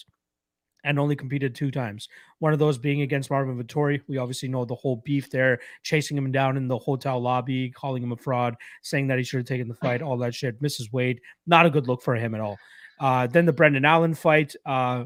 and only competed two times. One of those being against Marvin Vettori. We obviously know the whole beef there, chasing him down in the hotel lobby, calling him a fraud, saying that he should have taken the fight, all that shit. Mrs. Wade, not a good look for him at all. Uh, then the Brendan Allen fight, uh,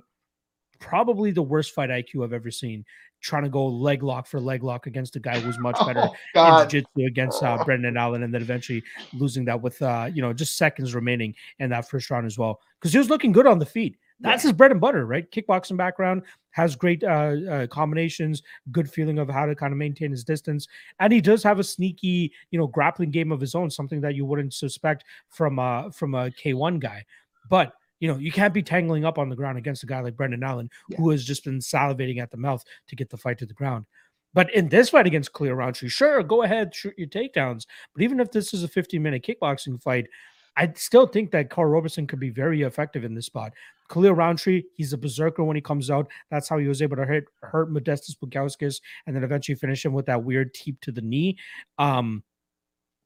probably the worst fight IQ I've ever seen. Trying to go leg lock for leg lock against a guy who's much [LAUGHS] better Oh, in jiu-jitsu against uh, Brendan Allen, and then eventually losing that with uh, you know just seconds remaining in that first round as well, because he was looking good on the feet. That's his bread and butter, right? Kickboxing background has great uh, uh, combinations, good feeling of how to kind of maintain his distance, and he does have a sneaky, you know, grappling game of his own, something that you wouldn't suspect from uh from a K1 guy. But you know, you can't be tangling up on the ground against a guy like Brendan Allen, Yeah. who has just been salivating at the mouth to get the fight to the ground. But in this fight against Khalil Rountree, sure, go ahead, shoot your takedowns. But even if this is a 15 minute kickboxing fight, I still think that Karl Roberson could be very effective in this spot. Khalil Rountree, he's a berserker when he comes out. That's how he was able to hurt hurt Modestas Bukauskas and then eventually finish him with that weird teep to the knee. Um,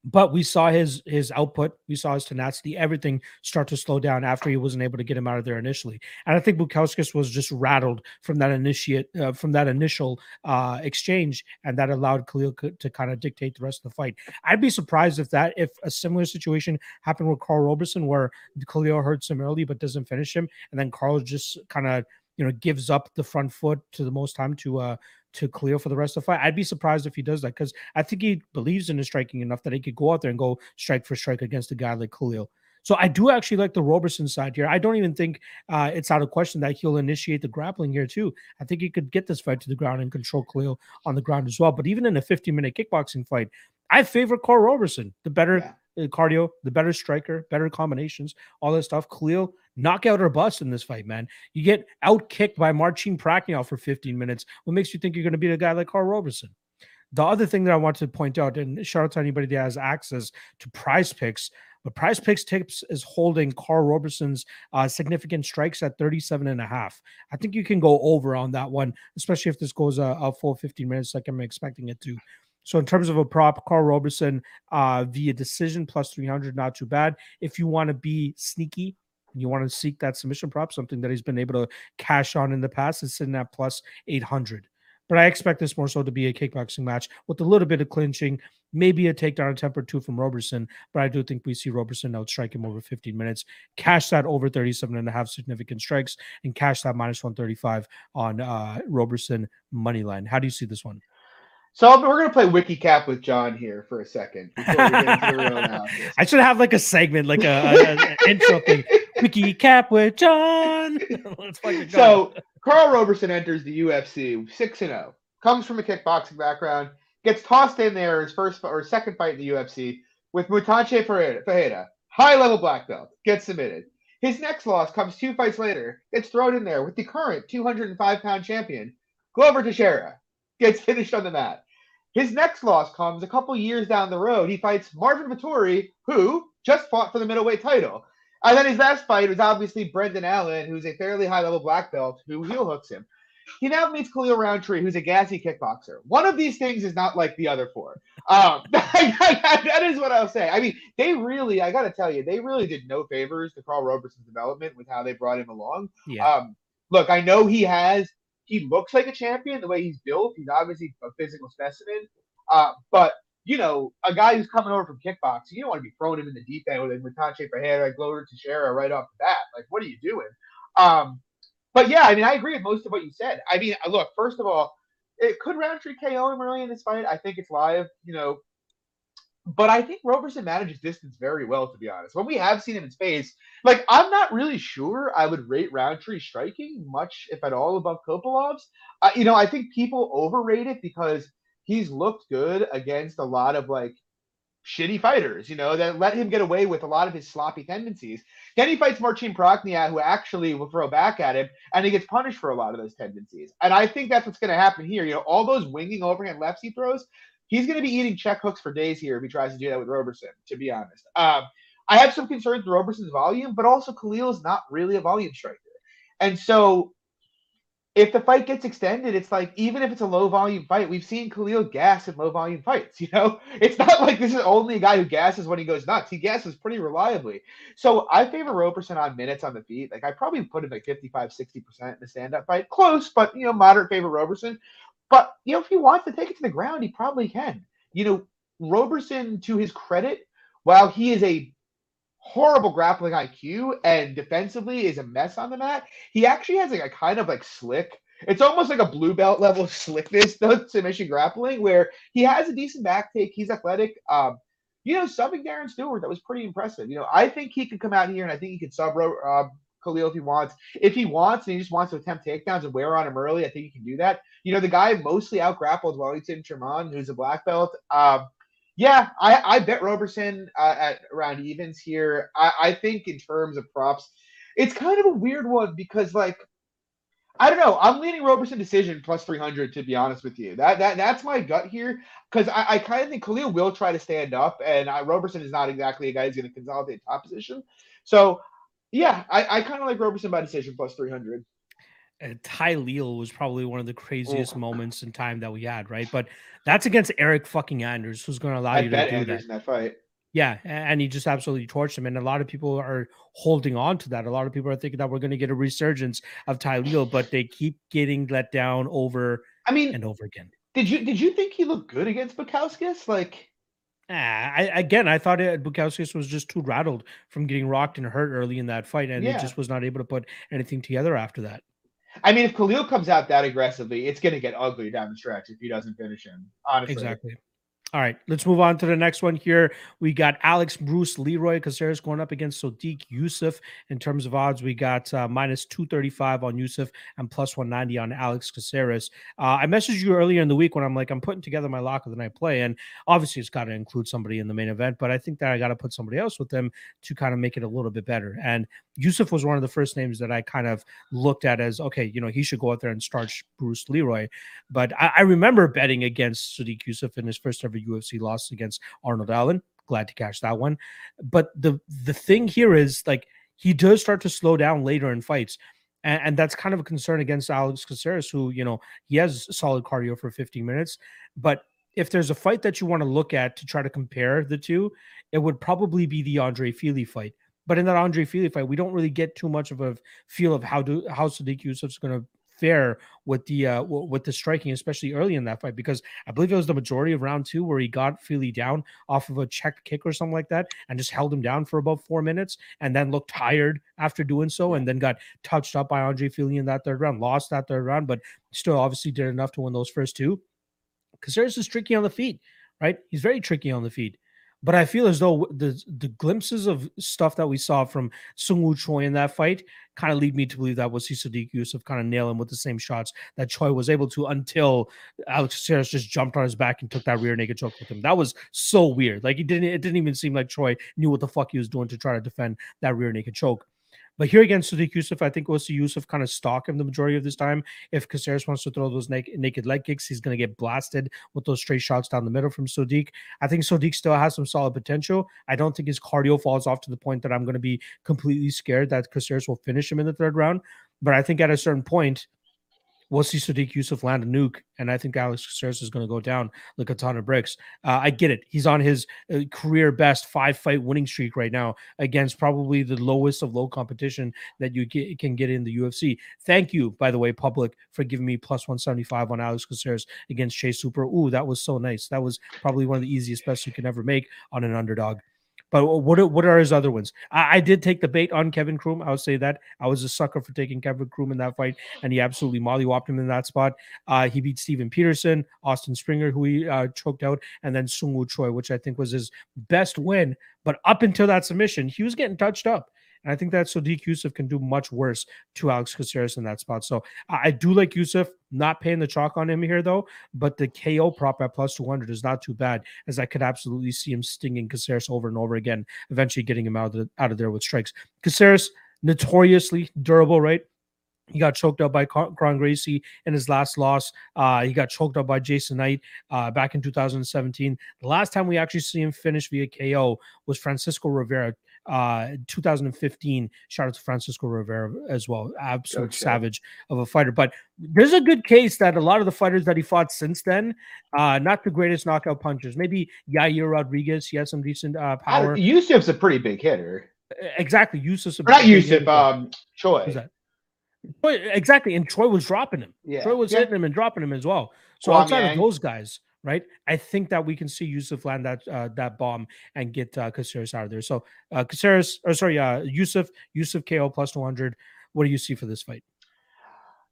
but we saw his his output, we saw his tenacity, everything start to slow down after he wasn't able to get him out of there initially. And I think Bukauskas was just rattled from that initiate uh, from that initial uh, exchange, and that allowed Khalil to kind of dictate the rest of the fight. I'd be surprised if that if a similar situation happened with Karl Roberson, where Khalil hurts him early but doesn't finish him, and then Karl just kind of you know gives up the front foot to the most time to uh to clear for the rest of the fight. I'd be surprised if he does that because I think he believes in his striking enough that he could go out there and go strike for strike against a guy like Khalil. So I do actually like the Roberson side here. I don't even think uh, it's out of question that he'll initiate the grappling here too. I think he could get this fight to the ground and control Khalil on the ground as well. But even in a 50 minute kickboxing fight, I favor Karl Roberson, the better Yeah. uh, cardio, the better striker, better combinations, all that stuff. Khalil, knockout or bust in this fight, man. You get out kicked by Marcin Prachnio for 15 minutes. What makes you think you're going to beat a guy like Karl Roberson? The other thing that I want to point out, and shout out to anybody that has access to prize picks, but prize picks tips is holding Karl Roberson's uh, significant strikes at 37 and a half. I think you can go over on that one, especially if this goes a, a full 15 minutes like I'm expecting it to. So in terms of a prop, Karl Roberson uh, via decision plus 300, not too bad. If you want to be sneaky, you want to seek that submission prop, something that he's been able to cash on in the past, is sitting at plus 800. But I expect this more so to be a kickboxing match with a little bit of clinching, maybe a takedown attempt or two from Roberson. But I do think we see Roberson outstrike him over 15 minutes, cash that over 37 and a half significant strikes, and cash that minus 135 on uh, Roberson money line. How do you see this one? So we're gonna play wiki cap with John here for a second. [LAUGHS] I should have like a segment, like a, a, a intro thing. [LAUGHS] Wiki cap with John. so Karl Roberson enters the UFC six and zero. Comes from a kickboxing background. Gets tossed in there his first or second fight in the UFC with Mutante Ferreira, high level black belt. Gets submitted. His next loss comes two fights later. Gets thrown in there with the current 205 pound champion Glover Teixeira gets finished on the mat. His next loss comes a couple years down the road. He fights Marvin Vettori, who just fought for the middleweight title. And then his last fight was obviously Brendan Allen, who's a fairly high level black belt, who heel hooks him. He now meets Khalil Rountree, who's a gassy kickboxer. One of these things is not like the other four. Um, [LAUGHS] that is what I'll say. I mean, they really, I got to tell you, they really did no favors to Karl Roberson's development with how they brought him along. Yeah. Um, look, I know he has he looks like a champion the way he's built. He's obviously a physical specimen. Uh, but you know, a guy who's coming over from kickboxing, you don't want to be throwing him in the deep end with Tache Ferreira, Glover Teixeira right off the bat. Like, what are you doing? Um, but yeah, I mean, I agree with most of what you said. I mean, look, first of all, it could Rountree KO him early in this fight. I think it's live. You know, but I think Roberson manages distance very well, to be honest. When we have seen him in space, like I'm not really sure I would rate Rountree striking much, if at all, above Kopylov's. Uh, you know, I think people overrate it because he's looked good against a lot of like shitty fighters, you know, that let him get away with a lot of his sloppy tendencies. Then he fights Marcin Prachnio, who actually will throw back at him, and he gets punished for a lot of those tendencies. And I think that's what's going to happen here. You know, all those winging overhand lefts he throws, he's going to be eating check hooks for days here if he tries to do that with Roberson, to be honest. Um, I have some concerns with Roberson's volume, but also Khalil is not really a volume striker. And so if the fight gets extended, it's like even if it's a low volume fight, we've seen Khalil gas in low volume fights. [LAUGHS] You know, it's not like this is only a guy who gasses when he goes nuts. He gasses pretty reliably. So I favor Roberson on minutes on the feet. Like I probably put him like 55, 60% in the stand up fight. Close, but you know, moderate favor Roberson. But you know, if he wants to take it to the ground, he probably can. You know, Roberson, to his credit, while he is a horrible grappling IQ and defensively is a mess on the mat, he actually has like a kind of like slick. It's almost like a blue belt level [LAUGHS] slickness to submission grappling where he has a decent back take. He's athletic. Um, you know, subbing Darren Stewart, that was pretty impressive. You know, I think he could come out here and I think he could sub uh, Khalil if he wants. If he wants and he just wants to attempt takedowns and wear on him early, I think he can do that. You know, the guy mostly out grappled Wellington Turman, who's a black belt. Um, yeah, I, I bet Roberson uh, at around evens here. I, I think in terms of props, it's kind of a weird one because like I don't know. I'm leaning Roberson decision plus 300 to be honest with you. That that that's my gut here because I, I kind of think Khalil will try to stand up, and I, Roberson is not exactly a guy who's going to consolidate top position. So yeah, I, I kind of like Roberson by decision plus 300. And Tyleel was probably one of the craziest [LAUGHS] oh. moments in time that we had, right? But that's against Eryk fucking Anders, who's going to allow I you to do Anders that. that fight. Yeah, and he just absolutely torched him. And a lot of people are holding on to that. A lot of people are thinking that we're going to get a resurgence of Tyleel, but they keep getting let down over I mean and over again. Did you did you think he looked good against Bukauskas? Like Ah, I, again, I thought it, Bukauskas was just too rattled from getting rocked and hurt early in that fight, and yeah. he just was not able to put anything together after that. I mean, if Khalil comes out that aggressively, it's going to get ugly down the stretch if he doesn't finish him. Honestly, exactly. All right, let's move on to the next one here. We got Alex Bruce Leroy Caceres going up against Sodiq Yusuff. In terms of odds, we got uh, minus 235 on Yusuff and plus 190 on Alex Caceres. Uh, I messaged you earlier in the week when I'm like, I'm putting together my lock of the night play, and obviously it's got to include somebody in the main event, but I think that I got to put somebody else with them to kind of make it a little bit better. And Yusuff was one of the first names that I kind of looked at as, okay, you know, he should go out there and start Bruce Leroy. But I, I remember betting against Sodiq Yusuff in his first ever UFC loss against Arnold Allen. Glad to catch that one. But the the thing here is like he does start to slow down later in fights. And, and that's kind of a concern against Alex Caceres, who, you know, he has solid cardio for 15 minutes. But if there's a fight that you want to look at to try to compare the two, it would probably be the Andre Fili fight. But in that Andre Fili fight, we don't really get too much of a feel of how do how Sodiq Yusuff's going to fair with the uh with the striking, especially early in that fight, because I believe it was the majority of round two where he got Fili down off of a check kick or something like that, and just held him down for about four minutes, and then looked tired after doing so, and then got touched up by Andre Fili in that third round, lost that third round, but still obviously did enough to win those first two. Caceres is tricky on the feet, right? He's very tricky on the feet. But I feel as though the the glimpses of stuff that we saw from Sung Woo Choi in that fight kind of lead me to believe that was Sodiq Yusuff kind of nail him with the same shots that Choi was able to until Alex Caceres just jumped on his back and took that rear naked choke with him. That was so weird. Like he didn't it didn't even seem like Choi knew what the fuck he was doing to try to defend that rear naked choke. But here against Sodiq Yusuff, I think see Yusuff kind of stalk him the majority of this time. If Caceres wants to throw those naked, naked leg kicks, he's going to get blasted with those straight shots down the middle from Sodiq. I think Sodiq still has some solid potential. I don't think his cardio falls off to the point that I'm going to be completely scared that Caceres will finish him in the third round. But I think at a certain point, we'll see Sodiq Yusuff land a nuke, and I think Alex Caceres is going to go down like a ton of bricks. Uh, I get it; he's on his uh, career best five fight winning streak right now against probably the lowest of low competition that you get, can get in the UFC. Thank you, by the way, public, for giving me plus one seventy five on Alex Caceres against Chase Hooper. Ooh, that was so nice. That was probably one of the easiest bets you can ever make on an underdog. But what are, what are his other ones? I, I, did take the bait on Kevin Croom. I would say that I was a sucker for taking Kevin Croom in that fight, and he absolutely mollywopped him in that spot. Uh, he beat Steven Peterson, Austin Springer, who he uh, choked out, and then Sung Woo Choi, which I think was his best win. But up until that submission, he was getting touched up. And I think that Sodiq Yusuff can do much worse to Alex Caceres in that spot. So I do like Yusuff, not paying the chalk on him here though, but the KO prop at plus 200 is not too bad, as I could absolutely see him stinging Caceres over and over again, eventually getting him out of, the, out of there with strikes. Caceres, notoriously durable, right? He got choked up by Kron Gracie in his last loss. Uh, he got choked up by Jason Knight uh, back in 2017. The last time we actually see him finish via KO was Francisco Rivera uh 2015 shout out to francisco rivera as well absolute okay. savage of a fighter but there's a good case that a lot of the fighters that he fought since then uh not the greatest knockout punchers maybe yair rodriguez he has some decent uh power. Yusuff's a pretty big hitter. Exactly Yusuff's not Yusuff um choi. exactly and choi was dropping him. Yeah. Choi was yeah. hitting him and dropping him as well. So outside of those guys right? I think that we can see Yusuff land that uh, that bomb and get uh, Caceres out of there. So uh, Caceres, or sorry, uh, Yusuff, Yusuff KO plus 200. What do you see for this fight?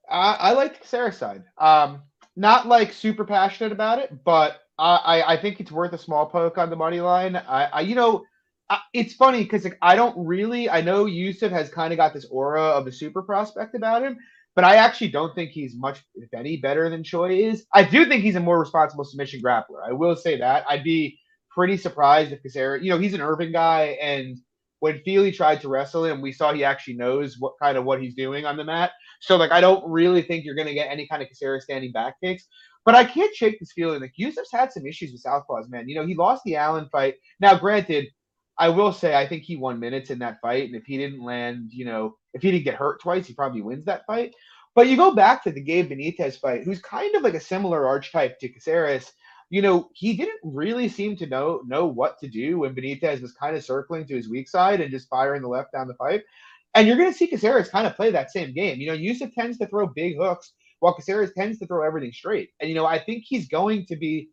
I like Caceres side. Um, not like super passionate about it, but I, I think it's worth a small poke on the money line. I, I you know, I, it's funny because like, I don't really. I know Yusuff has kind of got this aura of a super prospect about him, but I actually don't think he's much, if any, better than Choi is. I do think he's a more responsible submission grappler. I will say that. I'd be pretty surprised if Caceres, you know, he's an urban guy, and when Fili tried to wrestle him, we saw he actually knows what kind of what he's doing on the mat. So like, I don't really think you're going to get any kind of Caceres standing back kicks. But I can't shake this feeling. Like Yusuff's had some issues with southpaws, man. You know, he lost the Allen fight. Now, granted, I will say I think he won minutes in that fight, and if he didn't land, you know, if he didn't get hurt twice, he probably wins that fight. But you go back to the Gabe Benitez fight, who's kind of like a similar archetype to Caceres. You know, he didn't really seem to know know what to do when Benitez was kind of circling to his weak side and just firing the left down the pipe. And you're going to see Caceres kind of play that same game. You know, Yusuff tends to throw big hooks, while Caceres tends to throw everything straight. And you know, I think he's going to be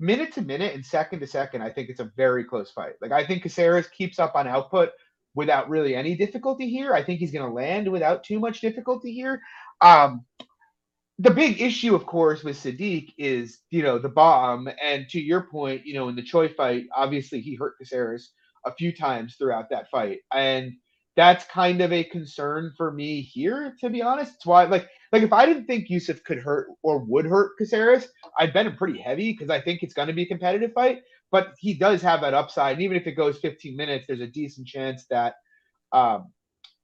minute to minute and second to second, I think it's a very close fight. Like I think Caceres keeps up on output without really any difficulty here. I think he's going to land without too much difficulty here. Um, the big issue, of course, with Sodiq is, you know, the bomb. And to your point, you know, in the Choi fight, obviously he hurt Caceres a few times throughout that fight. And that's kind of a concern for me here, to be honest. It's why, like, like if I didn't think Yusuff could hurt or would hurt Caceres, I'd bet him pretty heavy because I think it's going to be a competitive fight. But he does have that upside. And even if it goes 15 minutes, there's a decent chance that um,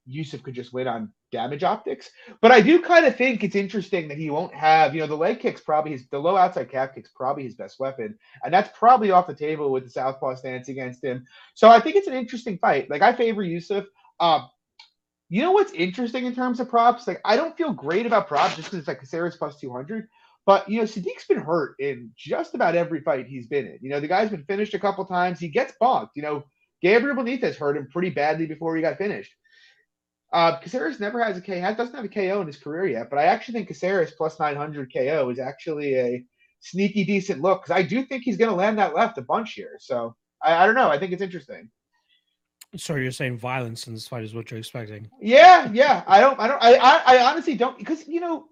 Yusuff could just win on damage optics. But I do kind of think it's interesting that he won't have, you know, the leg kicks probably his the low outside calf kicks probably his best weapon, and that's probably off the table with the southpaw stance against him. So I think it's an interesting fight. Like I favor Yusuff. Um, you know what's interesting in terms of props? Like I don't feel great about props just because it's like Caceres plus two hundred. But you know, Sodiq's been hurt in just about every fight he's been in. You know, the guy's been finished a couple times. He gets bonked. You know, Gabriel Benitez hurt him pretty badly before he got finished. Uh, Caceres never has a K, has, doesn't have a KO in his career yet, but I actually think Caceres plus 900 KO is actually a sneaky decent look because I do think he's going to land that left a bunch here. So I, I, don't know. I think it's interesting. So you're saying violence in this fight is what you're expecting? Yeah, yeah. I don't. I don't. I. I, I honestly don't because you know.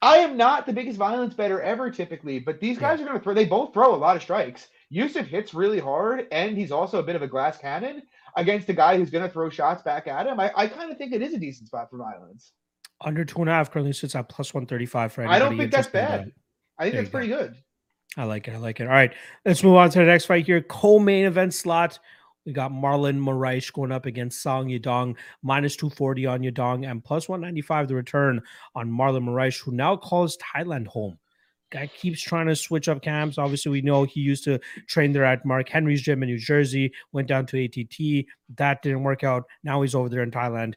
I am not the biggest violence better ever typically, but these guys yeah. are going to throw. They both throw a lot of strikes. Yusuff hits really hard, and he's also a bit of a glass cannon against a guy who's going to throw shots back at him, I, I kind of think it is a decent spot for violence. Under two and a half currently sits at plus 135 for I don't think that's bad. I think there that's pretty go. good. I like it. I like it. All right. Let's move on to the next fight here. Co main event slot. We got Marlon Moraes going up against Song Yadong, minus 240 on Yadong, and plus 195 the return on Marlon Moraes, who now calls Thailand home guy keeps trying to switch up camps. Obviously, we know he used to train there at Mark Henry's gym in New Jersey, went down to ATT. That didn't work out. Now he's over there in Thailand.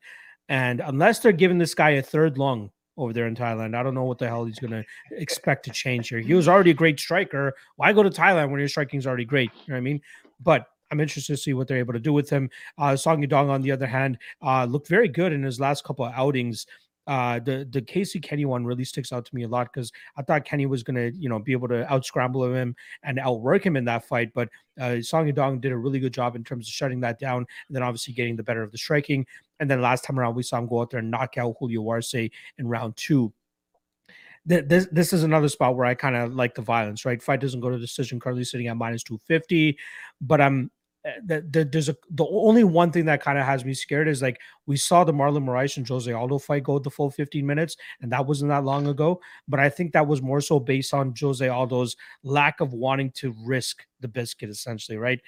And unless they're giving this guy a third lung over there in Thailand, I don't know what the hell he's going to expect to change here. He was already a great striker. Why go to Thailand when your striking is already great? You know what I mean? But I'm interested to see what they're able to do with him. Uh, Song Yadong, on the other hand, uh, looked very good in his last couple of outings uh, the the Casey Kenny one really sticks out to me a lot because I thought Kenny was gonna you know be able to out scramble him and outwork him in that fight, but uh, Song Yadong did a really good job in terms of shutting that down and then obviously getting the better of the striking. And then last time around, we saw him go out there and knock out Julio Arce in round two. This, this is another spot where I kind of like the violence, right? Fight doesn't go to decision, currently sitting at minus 250, but I'm Eh, that there's a the only one thing that kind of has me scared is like we saw the Marlon Moraes and Jose Aldo fight go the full 15 minutes, and that wasn't that long ago. But I think that was more so based on Jose Aldo's lack of wanting to risk the biscuit, essentially, right?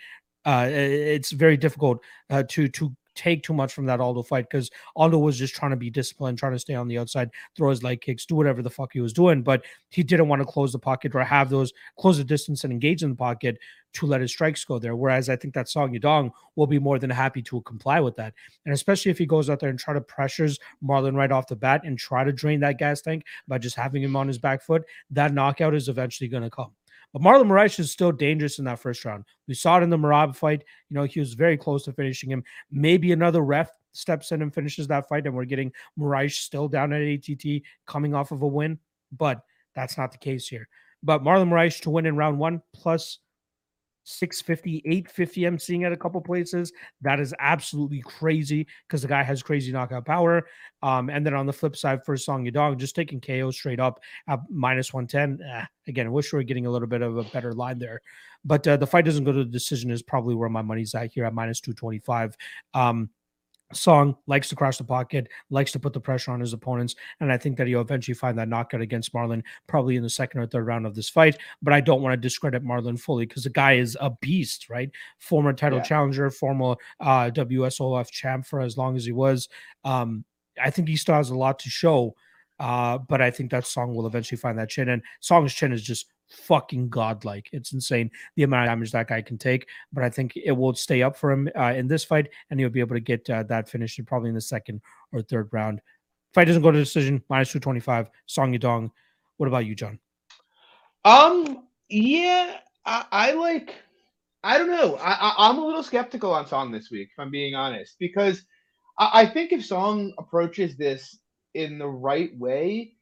Uh, it's very difficult uh, to to take too much from that Aldo fight because Aldo was just trying to be disciplined, trying to stay on the outside, throw his leg kicks, do whatever the fuck he was doing. But he didn't want to close the pocket or have those close the distance and engage in the pocket to let his strikes go there. Whereas I think that Song Yadong will be more than happy to comply with that. And especially if he goes out there and try to pressures Marlon right off the bat and try to drain that gas tank by just having him on his back foot, that knockout is eventually going to come. But Marlon Moraes is still dangerous in that first round. We saw it in the Merab fight. You know, he was very close to finishing him. Maybe another ref steps in and finishes that fight, and we're getting Moraes still down at ATT coming off of a win. But that's not the case here. But Marlon Moraes to win in round one plus 650, 850. I'm seeing at a couple places. That is absolutely crazy because the guy has crazy knockout power. Um, and then on the flip side, for Song Yadong, just taking KO straight up at minus 110. Eh, again, I wish we were getting a little bit of a better line there. But uh, the fight doesn't go to the decision, is probably where my money's at here at minus 225. Um, Song likes to cross the pocket, likes to put the pressure on his opponents, and I think that he'll eventually find that knockout against Marlon probably in the second or third round of this fight. But I don't want to discredit Marlon fully because the guy is a beast, right? Former title yeah. challenger, former uh, WSOF champ for as long as he was. Um, I think he still has a lot to show. Uh, but I think that Song will eventually find that chin, and Song's chin is just fucking godlike. It's insane the amount of damage that guy can take. But I think it will stay up for him uh, in this fight, and he'll be able to get uh, that finished probably in the second or third round. Fight doesn't go to decision, minus two twenty five. Song Yadong. What about you, John? Um, yeah, I, I like. I don't know. I, I, am a little skeptical on Song this week, if I'm being honest, because I, I think if Song approaches this in the right way,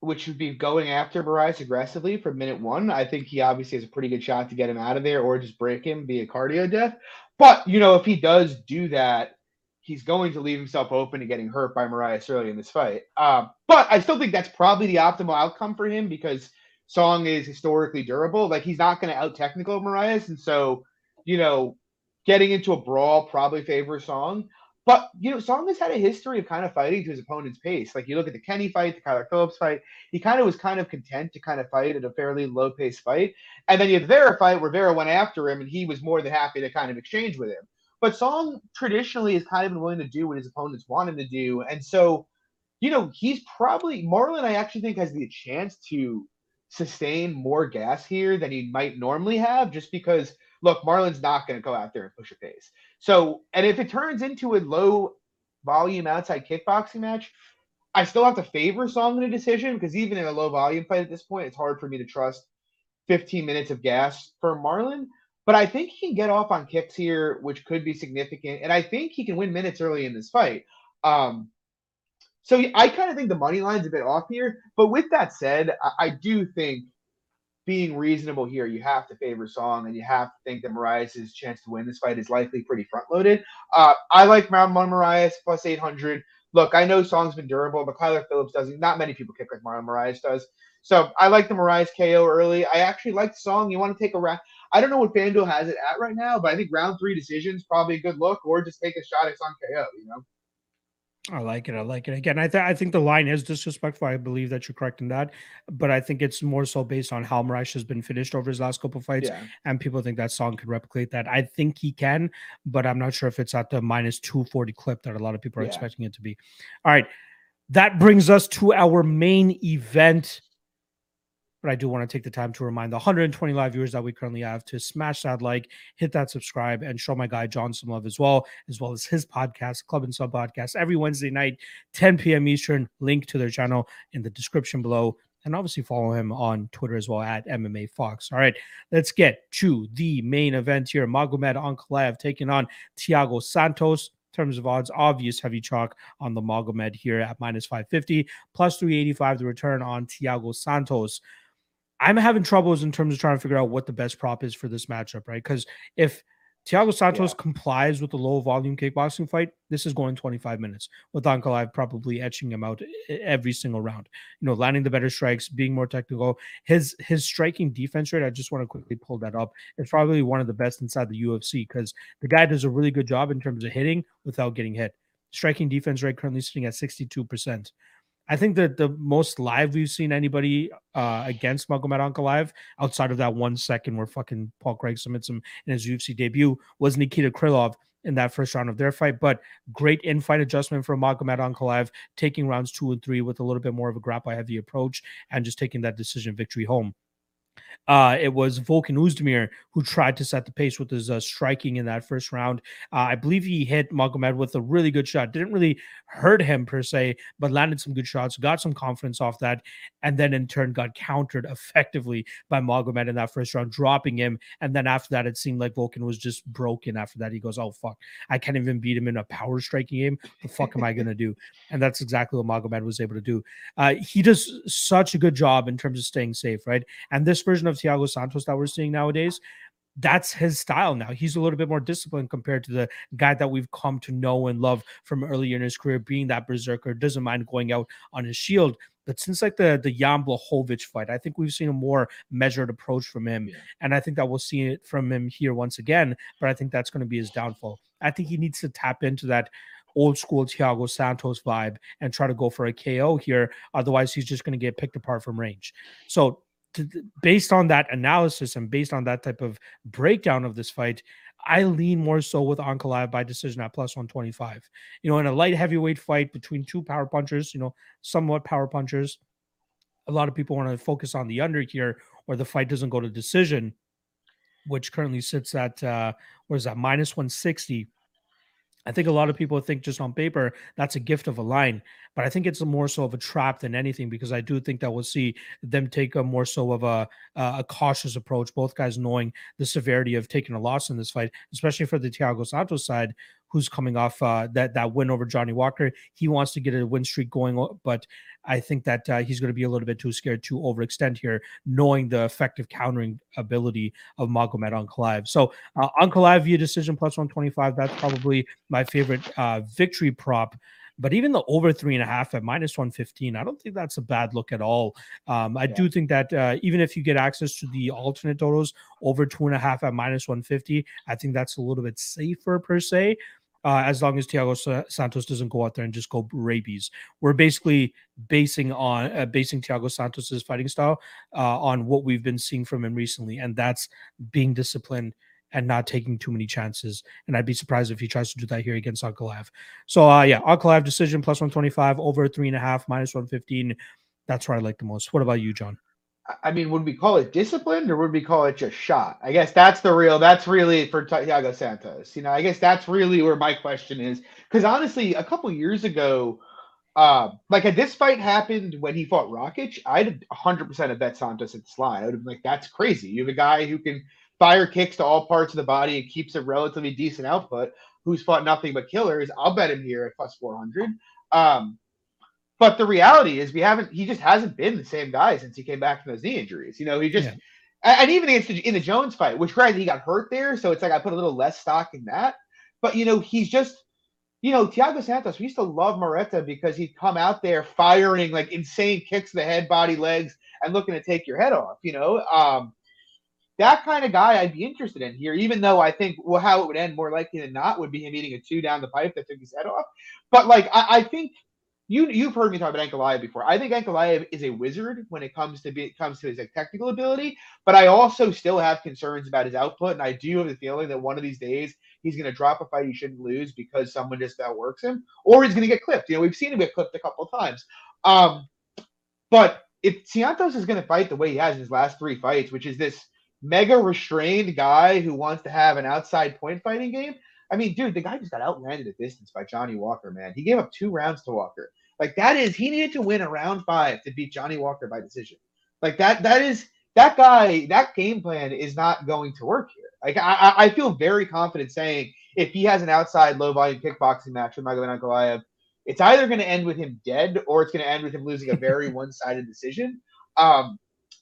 which would be going after Moraes aggressively from minute one. I think he obviously has a pretty good shot to get him out of there or just break him via cardio death. But, you know, if he does do that, he's going to leave himself open to getting hurt by Moraes early in this fight. Uh, but I still think that's probably the optimal outcome for him because Song is historically durable. Like he's not going to out technical Moraes, and so you know, getting into a brawl probably favors Song. But you know, Song has had a history of kind of fighting to his opponent's pace. Like you look at the Kenny fight, the Kyler Phillips fight, he kind of was kind of content to kind of fight at a fairly low pace fight. And then you have Vera fight where Vera went after him and he was more than happy to kind of exchange with him. But Song traditionally has kind of been willing to do what his opponents want him to do. And so, you know, he's probably Marlon, I actually think has the chance to sustain more gas here than he might normally have, just because look, Marlon's not going to go out there and push a pace. So, and if it turns into a low volume outside kickboxing match, I still have to favor Song in a decision because even in a low volume fight at this point, it's hard for me to trust 15 minutes of gas for Marlon. But I think he can get off on kicks here, which could be significant. And I think he can win minutes early in this fight. Um, so I kind of think the money line's a bit off here. But with that said, I, I do think being reasonable here, you have to favor Song, and you have to think that Moraes' chance to win this fight is likely pretty front loaded. Uh, I like Marlon Moraes plus 800. Look, I know Song's been durable, but Kyler Phillips doesn't. Not many people kick like Marlon Moraes does. So I like the Moraes KO early. I actually like song. You want to take a round. I don't know what FanDuel has it at right now, but I think round three decisions probably a good look, or just take a shot at Song KO. You know. I like it. I like it. Again, I, th- I think the line is disrespectful. I believe that you're correct in that, but I think it's more so based on how Moraes has been finished over his last couple fights, yeah. and people think that Song could replicate that. I think he can, but I'm not sure if it's at the minus 240 clip that a lot of people are yeah. expecting it to be. All right, that brings us to our main event but I do want to take the time to remind the 120 live viewers that we currently have to smash that like, hit that subscribe, and show my guy John some love as well, as well as his podcast, Club and Sub Podcast, every Wednesday night, 10 p.m. Eastern. Link to their channel in the description below. And obviously follow him on Twitter as well at MMA Fox. All right, let's get to the main event here. Magomed Ankalaev taking on Thiago Santos terms of odds, obvious heavy chalk on the Magomed here at minus 550, plus 385 the return on Thiago Santos. I'm having troubles in terms of trying to figure out what the best prop is for this matchup, right? Because if Thiago Santos yeah. complies with the low volume kickboxing fight, this is going 25 minutes with Ankalaev probably etching him out every single round. You know, landing the better strikes, being more technical. His his striking defense rate, I just want to quickly pull that up. It's probably one of the best inside the UFC because the guy does a really good job in terms of hitting without getting hit. Striking defense rate currently sitting at 62%. I think that the most live we've seen anybody uh, against Magomed Ankalaev outside of that one second where fucking Paul Craig submits him in his UFC debut was Nikita Krylov in that first round of their fight. But great in fight adjustment from Magomed Ankalaev, taking rounds two and three with a little bit more of a grapple heavy approach and just taking that decision victory home. Uh, it was Volkan Oezdemir who tried to set the pace with his uh, striking in that first round. Uh, I believe he hit Magomed with a really good shot. Didn't really hurt him per se, but landed some good shots, got some confidence off that, and then in turn got countered [LAUGHS] effectively by Magomed in that first round, dropping him. And then after that, it seemed like Volkan was just broken. After that, he goes, "Oh fuck, I can't even beat him in a power striking game. The fuck am I gonna do?" And that's exactly what Magomed was able to do. Uh, he does such a good job in terms of staying safe, right? And this version of Thiago Santos that we're seeing nowadays, that's his style now. He's a little bit more disciplined compared to the guy that we've come to know and love from earlier in his career, being that berserker, doesn't mind going out on his shield. But since like the the Jan Blachowicz fight, I think we've seen a more measured approach from him, yeah. and I think that we'll see it from him here once again. But I think that's going to be his downfall. I think he needs to tap into that old school Thiago Santos vibe and try to go for a KO here. Otherwise, he's just going to get picked apart from range. So to, based on that analysis and based on that type of breakdown of this fight, I lean more so with Ankalaev by decision at plus 125. You know, in a light heavyweight fight between two power punchers, you know, somewhat power punchers, a lot of people want to focus on the under here or the fight doesn't go to decision, which currently sits at, uh, what is that, minus 160. I think a lot of people think just on paper that's a gift of a line, but I think it's more so of a trap than anything because I do think that we'll see them take a more so of a a cautious approach. Both guys knowing the severity of taking a loss in this fight, especially for the Thiago Santos side, who's coming off uh, that that win over Johnny Walker. He wants to get a win streak going, but I think that uh, he's going to be a little bit too scared to overextend here, knowing the effective countering ability of Magomed Ankalaev. So uh, Ankalaev via decision plus 125. That's probably my favorite uh, victory prop. But even the over three and a half at minus 115, I don't think that's a bad look at all. Um, I yeah. do think that uh, even if you get access to the alternate totals over two and a half at minus 150, I think that's a little bit safer per se. Uh, as long as Thiago Santos doesn't go out there and just go rabies. We're basically basing on uh, basing Thiago Santos's fighting style uh, on what we've been seeing from him recently, and that's being disciplined and not taking too many chances. And I'd be surprised if he tries to do that here against Ankalaev. So uh yeah, Ankalaev decision plus 125, over three and a half, minus 115. That's what I like the most. What about you, John? I mean, would we call it disciplined or would we call it just shot? I guess that's the real, that's really for Thiago Santos. You know, I guess that's really where my question is. Because honestly, a couple years ago, uh, like had this fight happened when he fought Rakic, I'd 100% have bet Santos at the slide. I would have been like, that's crazy. You have a guy who can fire kicks to all parts of the body and keeps a relatively decent output, who's fought nothing but killers, I'll bet him here at plus 400. Um, but the reality is, we haven't. He just hasn't been the same guy since he came back from those knee injuries. You know, he just, yeah. and even against the, in the Jones fight, which granted he got hurt there, so it's like I put a little less stock in that. But you know, he's just, you know, Thiago Santos. We used to love Marreta because he'd come out there firing like insane kicks to the head, body, legs, and looking to take your head off. You know, um, that kind of guy I'd be interested in here, even though I think well, how it would end more likely than not would be him eating a two down the pipe that took his head off. But like I, I think you you've heard me talk about Ankalaev before. I think Ankalaev is a wizard when it comes to be comes to his like, technical ability, but I also still have concerns about his output, and I do have the feeling that one of these days he's going to drop a fight he shouldn't lose because someone just outworks him, or he's going to get clipped. You know, we've seen him get clipped a couple of times. Um, but if Santos is going to fight the way he has in his last three fights, which is this mega restrained guy who wants to have an outside point fighting game. I mean, dude, the guy just got outlanded at distance by Johnny Walker, man. He gave up two rounds to Walker. Like that is he needed to win a round five to beat Johnny Walker by decision. Like that that is that guy, that game plan is not going to work here. Like I, I feel very confident saying if he has an outside low volume kickboxing match with Magomed Ankalaev, it's either going to end with him dead or it's going to end with him losing a very [LAUGHS] one sided decision. Um,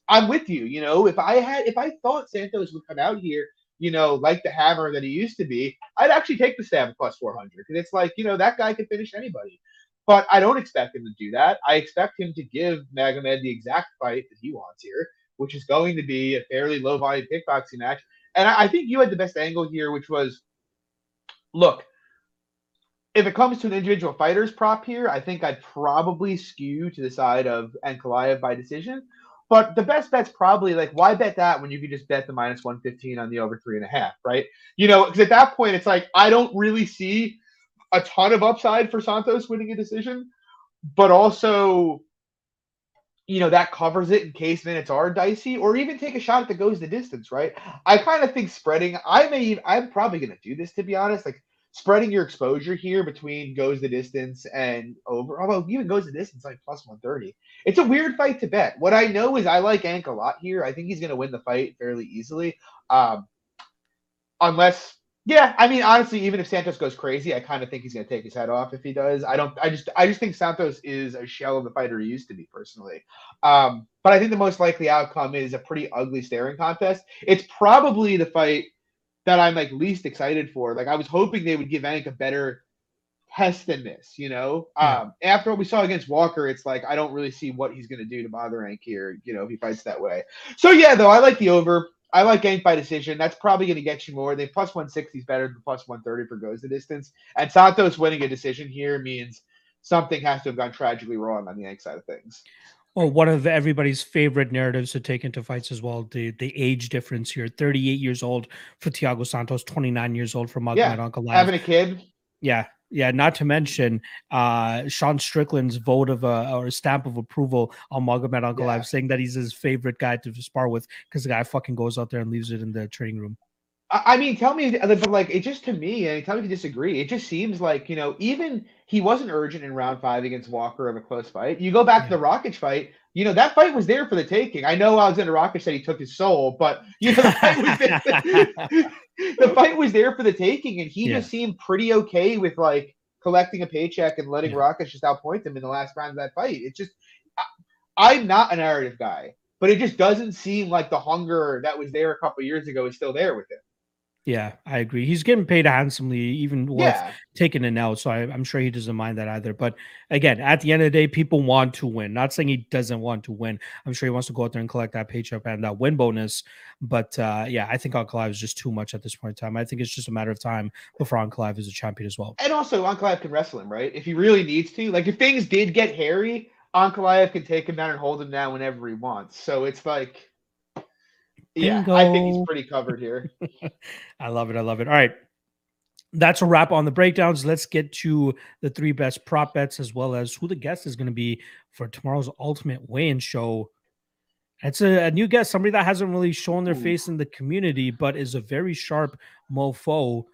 I'm with you. You know, if I had, if I thought Santos would come out here, you know, like the hammer that he used to be, I'd actually take the stab plus 400 because it's like, you know, that guy can finish anybody. But I don't expect him to do that. I expect him to give Magomed the exact fight that he wants here, which is going to be a fairly low volume kickboxing match. And I, I think you had the best angle here, which was look, if it comes to an individual fighter's prop here, I think I'd probably skew to the side of Ankalaev by decision. But the best bet's probably like, why bet that when you can just bet the minus 115 on the over three and a half, right? You know, because at that point, it's like, I don't really see a ton of upside for Santos winning a decision, but also, you know, that covers it in case minutes are dicey, or even take a shot that goes the distance, right? I kind of think spreading, I may, even, I'm probably going to do this to be honest. Like, spreading your exposure here between goes the distance and over. Although even goes the distance like plus 130. It's a weird fight to bet. What I know is I like Ank a lot here. I think he's going to win the fight fairly easily. Um, unless, yeah, I mean, honestly, even if Santos goes crazy, I kind of think he's going to take his head off if he does. I don't. I just, I just think Santos is a shell of the fighter he used to be personally. Um, but I think the most likely outcome is a pretty ugly staring contest. It's probably the fight that I'm like least excited for. Like I was hoping they would give Ank a better test than this, you know. Yeah. Um, after what we saw against Walker, it's like I don't really see what he's gonna do to bother Ank here, you know, if he fights that way. So yeah, though I like the over. I like Ank by decision. That's probably going to get you more. They plus 160 is better than plus 130 for goes the distance. And Santos winning a decision here means something has to have gone tragically wrong on the Ank side of things. Well, one of everybody's favorite narratives to take into fights as well. The the age difference here: thirty-eight years old for Thiago Santos, twenty-nine years old for Magomed yeah, Ankalaev. Having a kid. Yeah, yeah. Not to mention uh, Sean Strickland's vote of a or stamp of approval on Magomed Ankalaev, yeah. saying that he's his favorite guy to spar with because the guy fucking goes out there and leaves it in the training room. I mean, tell me, but like, it just to me, and tell me if you disagree. It just seems like you know, even he wasn't urgent in round five against Walker of a close fight. You go back yeah. to the Rakic fight, you know, that fight was there for the taking. I know Alexander Rakic said he took his soul, but you know, the fight was there, [LAUGHS] the fight was there for the taking, and he Yeah. just seemed pretty okay with like collecting a paycheck and letting Yeah. Just outpoint him in the last round of that fight. It's just, I, I'm not a narrative guy, but it just doesn't seem like the hunger that was there a couple years ago is still there with him. Yeah, I agree. He's getting paid handsomely, even with Yeah, taking an L. So I, I'm sure he doesn't mind that either. But again, at the end of the day, people want to win. Not saying he doesn't want to win. I'm sure he wants to go out there and collect that paycheck and that win bonus. But uh, yeah, I think Ankalaev is just too much at this point in time. I think it's just a matter of time before Ankalaev is a champion as well. and also Ankalaev can wrestle him, right? If he really needs to. Like if things did get hairy, Ankalaev can take him down and hold him down whenever he wants. So it's like, yeah, I think he's pretty covered here. [LAUGHS] I love it. I love it. All right. That's a wrap on the breakdowns. Let's get to the three best prop bets as well as who the guest is going to be for tomorrow's ultimate weigh-in show. It's a, a new guest, somebody that hasn't really shown their Ooh. face in the community, but is a very sharp mofo.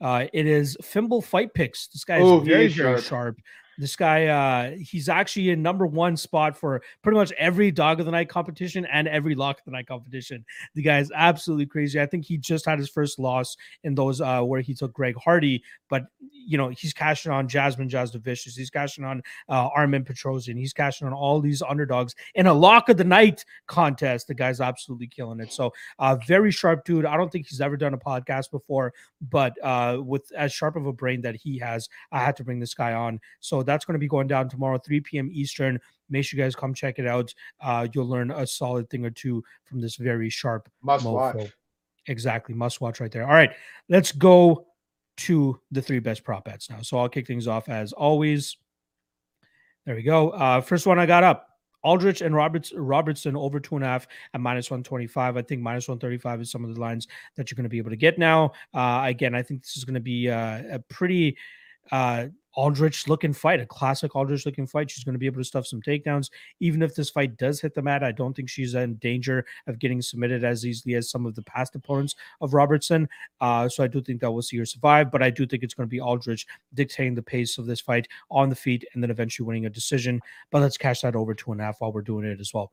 Uh, it is Fimble Fight Picks. This guy is Ooh, very, very sharp. sharp. This guy, uh, he's actually in number one spot for pretty much every dog of the night competition and every lock of the night competition. The guy is absolutely crazy. I think he just had his first loss in those uh, where he took Greg Hardy, but you know he's cashing on Jasmine Jasudavicius. He's cashing on uh, Armen Petrosyan. He's cashing on all these underdogs in a lock of the night contest. The guy's absolutely killing it. So, uh, very sharp dude. I don't think he's ever done a podcast before, but uh, with as sharp of a brain that he has, I had to bring this guy on. So that's going to be going down tomorrow, 3 p.m. Eastern. Make sure you guys come check it out. Uh, you'll learn a solid thing or two from this very sharp Must mofo. watch. Exactly. Must watch right there. All right. Let's go to the three best prop bets now. So I'll kick things off as always. There we go. Uh, first one I got up. Aldrich and Roberts Robertson over two and a half at minus 125. I think minus 135 is some of the lines that you're going to be able to get now. Uh, again, I think this is going to be uh, a pretty uh, Aldrich looking fight, a classic Aldrich looking fight. She's going to be able to stuff some takedowns. Even if this fight does hit the mat, I don't think she's in danger of getting submitted as easily as some of the past opponents of Robertson. Uh, so I do think that we'll see her survive, but I do think it's going to be Aldrich dictating the pace of this fight on the feet and then eventually winning a decision. But let's cash that over two and a half while we're doing it as well.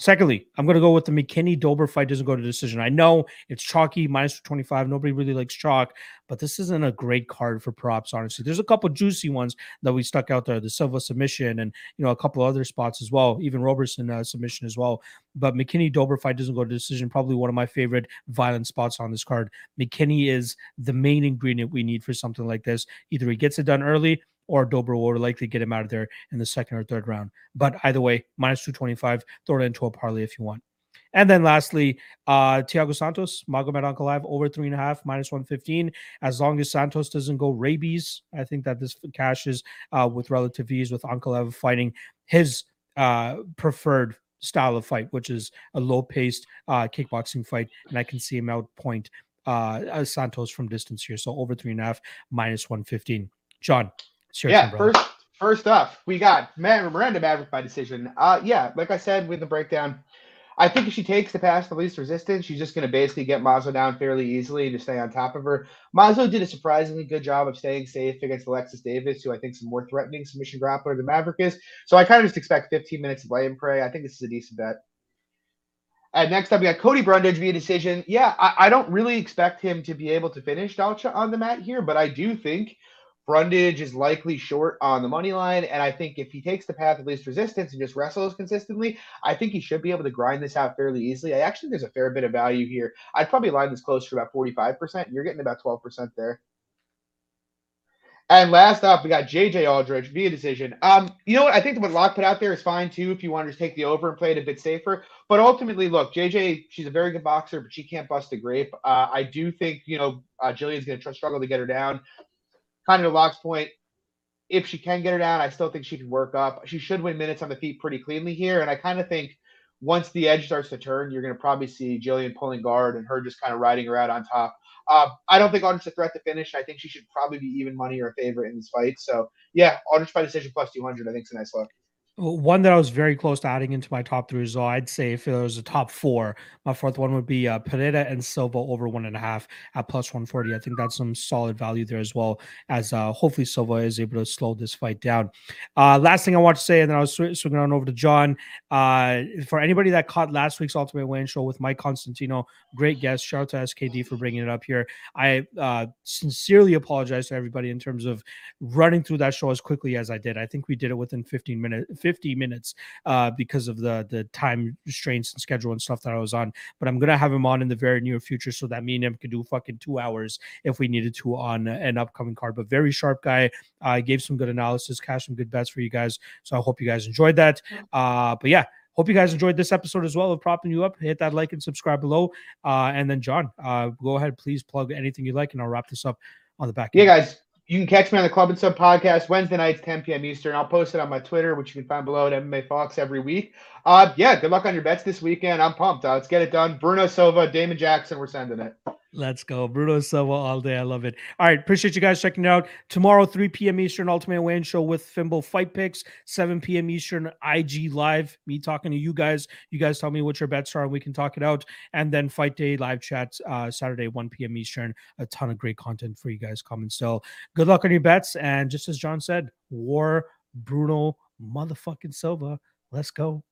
Secondly, I'm going to go with the McKinney Dober fight doesn't go to decision. I know it's chalky, minus 25. Nobody really likes chalk, but this isn't a great card for props, honestly. There's a couple juicy ones that we stuck out there the Silva submission and, you know, a couple other spots as well, even Robertson uh, submission as well. But McKinney Dober fight doesn't go to decision. Probably one of my favorite violent spots on this card. McKinney is the main ingredient we need for something like this. Either he gets it done early or Dober will likely get him out of there in the second or third round. But either way, minus 225, throw it into a parlay if you want. And then lastly, uh Thiago Santos, Magomed Ankalaev over three and a half, minus 115. As long as Santos doesn't go rabies, I think that this cashes uh, with relative ease with Ankalaev fighting his uh preferred style of fight, which is a low paced uh kickboxing fight. And I can see him outpoint uh uh, Santos from distance here. So over three and a half, minus 115. John, your Yeah, brother. first first up, we got Miranda Maverick by decision. Uh yeah, like I said with the breakdown, I think if she takes the pass the least resistance, she's just gonna basically get Mazo down fairly easily to stay on top of her. Mazo did a surprisingly good job of staying safe against Alexis Davis, who I think is a more threatening submission grappler than Maverick is. So I kind of just expect 15 minutes of lay and pray. I think this is a decent bet. And next up, we got Cody Brundage via decision. Yeah, I, I don't really expect him to be able to finish Dalcha on the mat here, but I do think Brundage is likely short on the money line. And I think if he takes the path of least resistance and just wrestles consistently, I think he should be able to grind this out fairly easily. I actually think there's a fair bit of value here. I'd probably line this close to about 45%. You're getting about 12% there. And last up, we got JJ Aldridge via decision. Um, you know what? I think what Locke put out there is fine too if you want to just take the over and play it a bit safer. But ultimately, look, JJ, she's a very good boxer, but she can't bust a grape. Uh, I do think you know uh, Gillian's going to tr- struggle to get her down. Kind of to Locke's point, if she can get her down, I still think she can work up. She should win minutes on the feet pretty cleanly here, and I kind of think once the edge starts to turn, you're going to probably see Gillian pulling guard and her just kind of riding her out on top. Uh, I don't think Aldridge a threat to finish. I think she should probably be even money or a favorite in this fight. So yeah, Aldridge by decision plus 200. I think is a nice look. One that I was very close to adding into my top three well. I'd say if it was a top four, my fourth one would be uh, Pereira and Silva over one and a half at plus 140. I think that's some solid value there as well, as uh, hopefully Silva is able to slow this fight down. Uh, last thing I want to say, and then I was sw- swinging on over to John. Uh, for anybody that caught last week's Ultimate Win Show with Mike Constantino, great guest. Shout out to SKD for bringing it up here. I uh, sincerely apologize to everybody in terms of running through that show as quickly as I did. I think we did it within 15 minutes 50 minutes uh, because of the the time restraints and schedule and stuff that I was on. But I'm gonna have him on in the very near future so that me and him could do fucking two hours if we needed to on an upcoming card. But very sharp guy. I uh, gave some good analysis, cash some good bets for you guys. So I hope you guys enjoyed that. Uh, but yeah. Hope you guys enjoyed this episode as well of propping you up. Hit that like and subscribe below. Uh, and then John, uh, go ahead, please plug anything you like, and I'll wrap this up on the back. Yeah, guys, you can catch me on the Club and Sub podcast Wednesday nights, 10 p.m. Eastern. I'll post it on my Twitter, which you can find below at MMA Fox every week. Uh, yeah, good luck on your bets this weekend. I'm pumped. Uh, let's get it done. Bruno Silva, Damon Jackson, we're sending it. Let's go. Bruno Silva all day. I love it. All right. Appreciate you guys checking it out. Tomorrow, 3 p.m. Eastern, Ultimate Weigh Show with Fimbo Fight Picks, 7 p.m. Eastern, IG Live. Me talking to you guys. You guys tell me what your bets are and we can talk it out. And then Fight Day live chat uh, Saturday, 1 p.m. Eastern. A ton of great content for you guys coming. So good luck on your bets. And just as John said, War Bruno motherfucking Silva. Let's go.